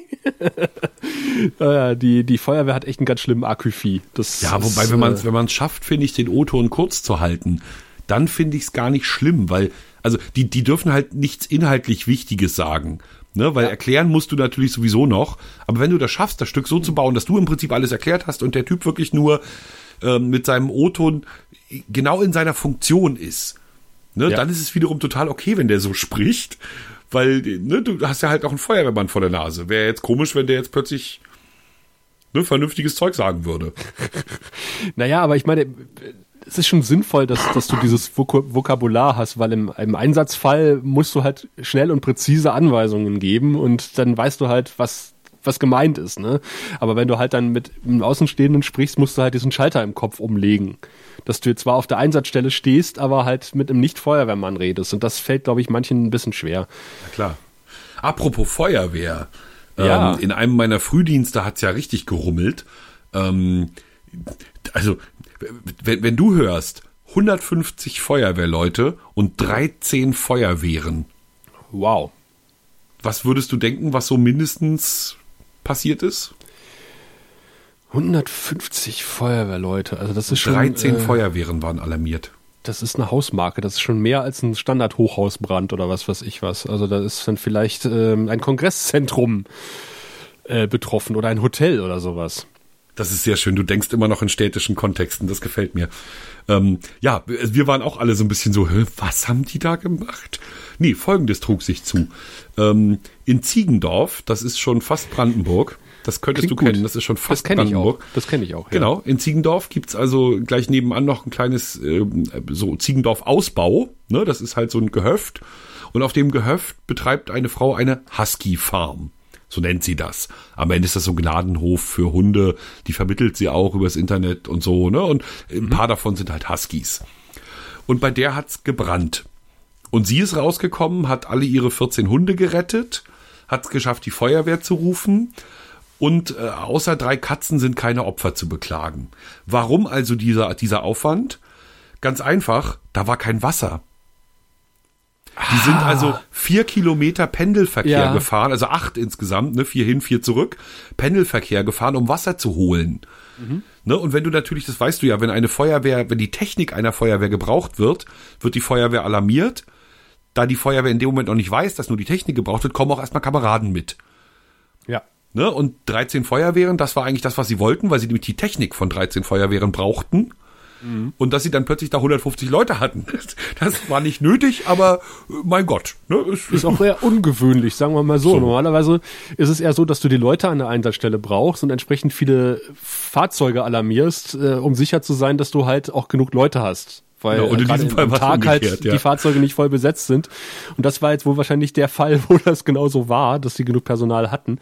äh, die, die Feuerwehr hat echt einen ganz schlimmen Aküfi. Das Ja, ist, wobei, wenn man äh, es wenn man's schafft, finde ich, den O-Ton kurz zu halten, dann finde ich es gar nicht schlimm, weil, also die, die dürfen halt nichts inhaltlich Wichtiges sagen. Ne, weil erklären musst du natürlich sowieso noch, aber wenn du das schaffst, das Stück so zu bauen, dass du im Prinzip alles erklärt hast und der Typ wirklich nur ähm, mit seinem O-Ton genau in seiner Funktion ist, Ne, Ja. Dann ist es wiederum total okay, wenn der so spricht, weil ne, du hast ja halt auch einen Feuerwehrmann vor der Nase. Wäre jetzt komisch, wenn der jetzt plötzlich ne, vernünftiges Zeug sagen würde. Naja, aber ich meine, es ist schon sinnvoll, dass, dass du dieses Vok Vokabular hast, weil im, im Einsatzfall musst du halt schnell und präzise Anweisungen geben und dann weißt du halt, was was gemeint ist, ne? Aber wenn du halt dann mit einem Außenstehenden sprichst, musst du halt diesen Schalter im Kopf umlegen. Dass du zwar auf der Einsatzstelle stehst, aber halt mit einem Nicht-Feuerwehrmann redest. Und das fällt, glaube ich, manchen ein bisschen schwer. Na klar. Apropos Feuerwehr. Ja. Ähm, in einem meiner Frühdienste hat's ja richtig gerummelt. Ähm, also, wenn, wenn du hörst, 150 Feuerwehrleute und 13 Feuerwehren, Wow. was würdest du denken, was so mindestens passiert ist? 150 Feuerwehrleute, also das ist schon 13 äh, Feuerwehren waren alarmiert. Das ist eine Hausmarke, das ist schon mehr als ein Standard-Hochhausbrand oder was weiß ich was. Also da ist dann vielleicht ähm, ein Kongresszentrum äh, betroffen oder ein Hotel oder sowas. Das ist sehr schön. Du denkst immer noch in städtischen Kontexten. Das gefällt mir. Ähm, ja, wir waren auch alle so ein bisschen so, was haben die da gemacht? Nee, folgendes trug sich zu. Ähm, in Ziegendorf, das ist schon fast Brandenburg. Das könntest Klingt du kennen. gut. Das ist schon Das fast kenne ich auch. Brandenburg. Das kenne ich auch. Ja. Genau, in Ziegendorf gibt's also gleich nebenan noch ein kleines ähm, so Ziegendorf-Ausbau. Ne, das ist halt so ein Gehöft. Und auf dem Gehöft betreibt eine Frau eine Husky-Farm. So nennt sie das. Am Ende ist das so ein Gnadenhof für Hunde. Die vermittelt sie auch übers Internet und so. Ne? Und ein paar davon sind halt Huskies. Und bei der hat's gebrannt. Und sie ist rausgekommen, hat alle ihre 14 Hunde gerettet, hat es geschafft, die Feuerwehr zu rufen. Und äh, außer drei Katzen sind keine Opfer zu beklagen. Warum also dieser, dieser Aufwand? Ganz einfach, da war kein Wasser. Die sind also vier Kilometer Pendelverkehr Ja. gefahren, also acht insgesamt, ne, vier hin, vier zurück, Pendelverkehr gefahren, um Wasser zu holen. Ne, und wenn du natürlich, das weißt du ja, wenn eine Feuerwehr, wenn die Technik einer Feuerwehr gebraucht wird, wird die Feuerwehr alarmiert. Da die Feuerwehr in dem Moment noch nicht weiß, dass nur die Technik gebraucht wird, kommen auch erstmal Kameraden mit. Ja. Ne? Und 13 Feuerwehren, das war eigentlich das, was sie wollten, weil sie nämlich die Technik von 13 Feuerwehren brauchten. Und dass sie dann plötzlich da 150 Leute hatten. Das war nicht nötig, aber äh, mein Gott. Ne? Es- Ist auch eher ungewöhnlich, sagen wir mal so. Normalerweise ist es eher so, dass du die Leute an der Einsatzstelle brauchst und entsprechend viele Fahrzeuge alarmierst, äh, um sicher zu sein, dass du halt auch genug Leute hast. Weil Ja, und in diesem Fall Tag halt ja. die Fahrzeuge nicht voll besetzt sind. Und das war jetzt wohl wahrscheinlich der Fall, wo das genauso war, dass sie genug Personal hatten.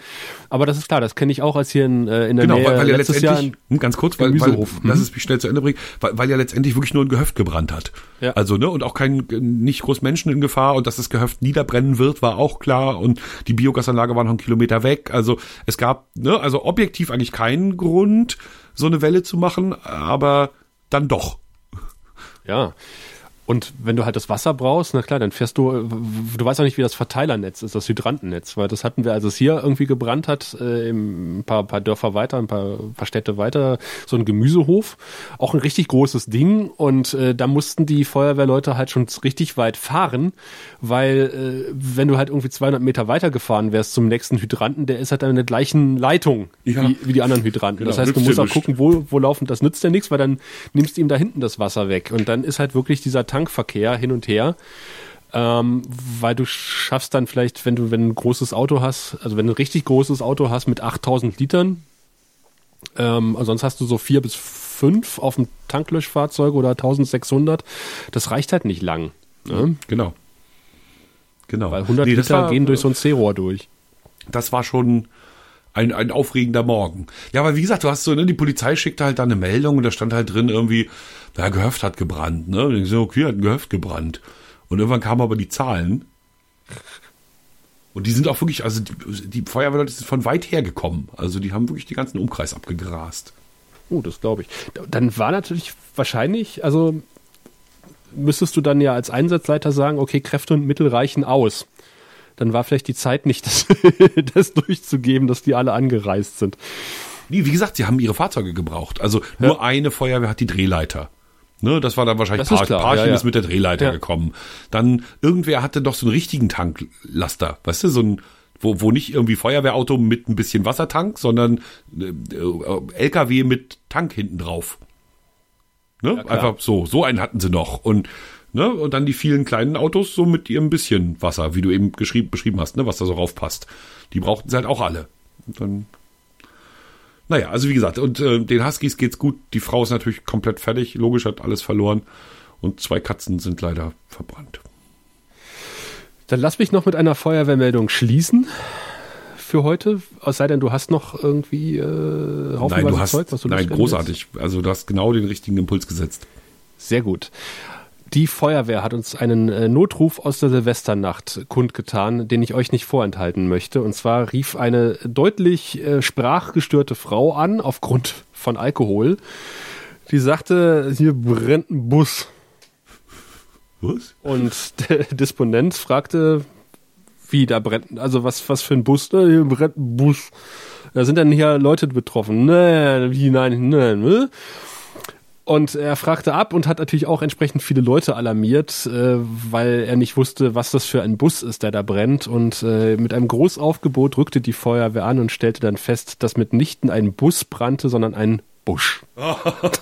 Aber das ist klar, das kenne ich auch, als hier in, äh, in der Genau, Nähe weil, weil ja letztes Jahr letztendlich, ein hm, ganz kurz, weil, weil lass es mich schnell zu Ende bringen, weil, weil ja letztendlich wirklich nur ein Gehöft gebrannt hat. Ja. Also, ne, und auch kein, nicht groß Menschen in Gefahr und dass das Gehöft niederbrennen wird, war auch klar und die Biogasanlage war noch einen Kilometer weg. Also, es gab, ne, also objektiv eigentlich keinen Grund, so eine Welle zu machen, aber dann doch. Ja. Und wenn du halt das Wasser brauchst, na klar, dann fährst du, du weißt auch nicht, wie das Verteilernetz ist, das Hydrantennetz, weil das hatten wir, als es hier irgendwie gebrannt hat, äh, ein paar, paar Dörfer weiter, ein paar, paar Städte weiter, so ein Gemüsehof, auch ein richtig großes Ding und äh, da mussten die Feuerwehrleute halt schon richtig weit fahren, weil äh, wenn du halt irgendwie 200 Meter weiter gefahren wärst zum nächsten Hydranten, der ist halt an der gleichen Leitung Ja. wie, wie die anderen Hydranten. Genau, das heißt, du musst auch nichts. gucken, wo, wo laufen, das nützt ja nichts, weil dann nimmst du ihm da hinten das Wasser weg. Und dann ist halt wirklich dieser Tankverkehr hin und her. Ähm, weil du schaffst dann vielleicht, wenn du, wenn ein großes Auto hast, also wenn du ein richtig großes Auto hast mit 8000 Litern, ähm, sonst hast du so vier bis fünf auf dem Tanklöschfahrzeug oder 1600, das reicht halt nicht lang. Ne? Genau. Genau. Weil 100 Nee, Liter war- gehen durch so ein C-Rohr durch. das war schon ein, ein aufregender Morgen. Ja, aber wie gesagt, du hast so, ne, die Polizei schickte halt da eine Meldung und da stand halt drin irgendwie, na, Gehöft hat gebrannt, ne? Und ich so, okay, hat ein Gehöft gebrannt. Und irgendwann kamen aber die Zahlen. Und die sind auch wirklich, also die, die Feuerwehrleute sind von weit her gekommen. Also die haben wirklich den ganzen Umkreis abgegrast. Oh, das glaube ich. Dann war natürlich wahrscheinlich, also müsstest du dann ja als Einsatzleiter sagen, okay, Kräfte und Mittel reichen aus. Dann war vielleicht die Zeit nicht, das, das durchzugeben, dass die alle angereist sind. Nee, wie gesagt, sie haben ihre Fahrzeuge gebraucht. Also nur eine Feuerwehr hat die Drehleiter. Ne, das war dann wahrscheinlich Das ist Par klar, ja, ja. ist mit der Drehleiter Ja. gekommen. Dann irgendwer hatte doch so einen richtigen Tanklaster, weißt du, so ein wo, wo nicht irgendwie Feuerwehrauto mit ein bisschen Wassertank, sondern äh, äh, LKW mit Tank hinten drauf. Ne? Einfach so, so einen hatten sie noch. Und Ne? Und dann die vielen kleinen Autos so mit ihrem bisschen Wasser, wie du eben beschrieben hast, ne? was da so raufpasst. Die brauchten sie halt auch alle. Und dann, naja, also wie gesagt, und äh, den Huskies geht's gut. Die Frau ist natürlich komplett fertig, logisch hat alles verloren. Und zwei Katzen sind leider verbrannt. Dann lass mich noch mit einer Feuerwehrmeldung schließen für heute. Es sei denn, du hast noch irgendwie äh, Nein, du hast, Zeug, was du nein, großartig. Also du hast genau den richtigen Impuls gesetzt. willst? Sehr gut. Die Feuerwehr hat uns einen äh, Notruf aus der Silvesternacht kundgetan, den ich euch nicht vorenthalten möchte. Und zwar rief eine deutlich äh, sprachgestörte Frau an aufgrund von Alkohol. Die sagte, hier brennt ein Bus. Was? Und der Disponent fragte, wie da brennt, also was, was für ein Bus, ne, hier brennt ein Bus. Da sind dann hier Leute betroffen. Nee, wie, nein, nee, ne? Und er fragte ab und hat natürlich auch entsprechend viele Leute alarmiert, äh, weil er nicht wusste, was das für ein Bus ist, der da brennt. Und äh, mit einem Großaufgebot rückte die Feuerwehr an und stellte dann fest, dass mitnichten ein Bus brannte, sondern ein Busch.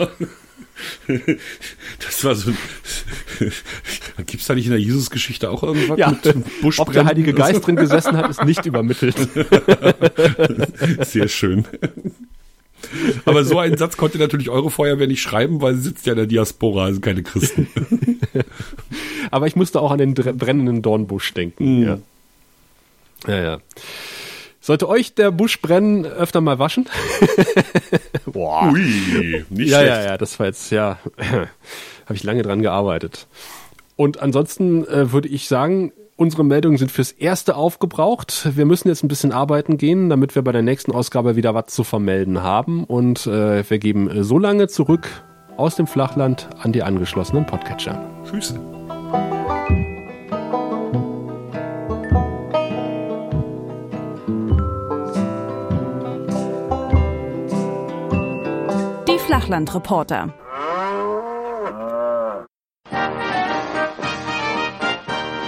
Das war so. Gibt's da nicht in der Jesus-Geschichte auch irgendwas Ja, mit ob der Heilige? Geist drin gesessen hat, ist nicht übermittelt. Sehr schön. Aber so einen Satz konnte natürlich eure Feuerwehr nicht schreiben, weil sie sitzt ja in der Diaspora, also keine Christen. Aber ich musste auch an den brennenden Dornbusch denken. Ja. ja, ja. Sollte euch der Busch brennen, öfter mal waschen? Boah. Ui, nicht Ja, schlecht. ja, ja, das war jetzt, ja, habe ich lange dran gearbeitet. Und ansonsten äh, würde ich sagen, unsere Meldungen sind fürs Erste aufgebraucht. Wir müssen jetzt ein bisschen arbeiten gehen, damit wir bei der nächsten Ausgabe wieder was zu vermelden haben. Und äh, wir geben äh, so lange zurück aus dem Flachland an die angeschlossenen Podcatcher. Tschüss. Die Flachlandreporter.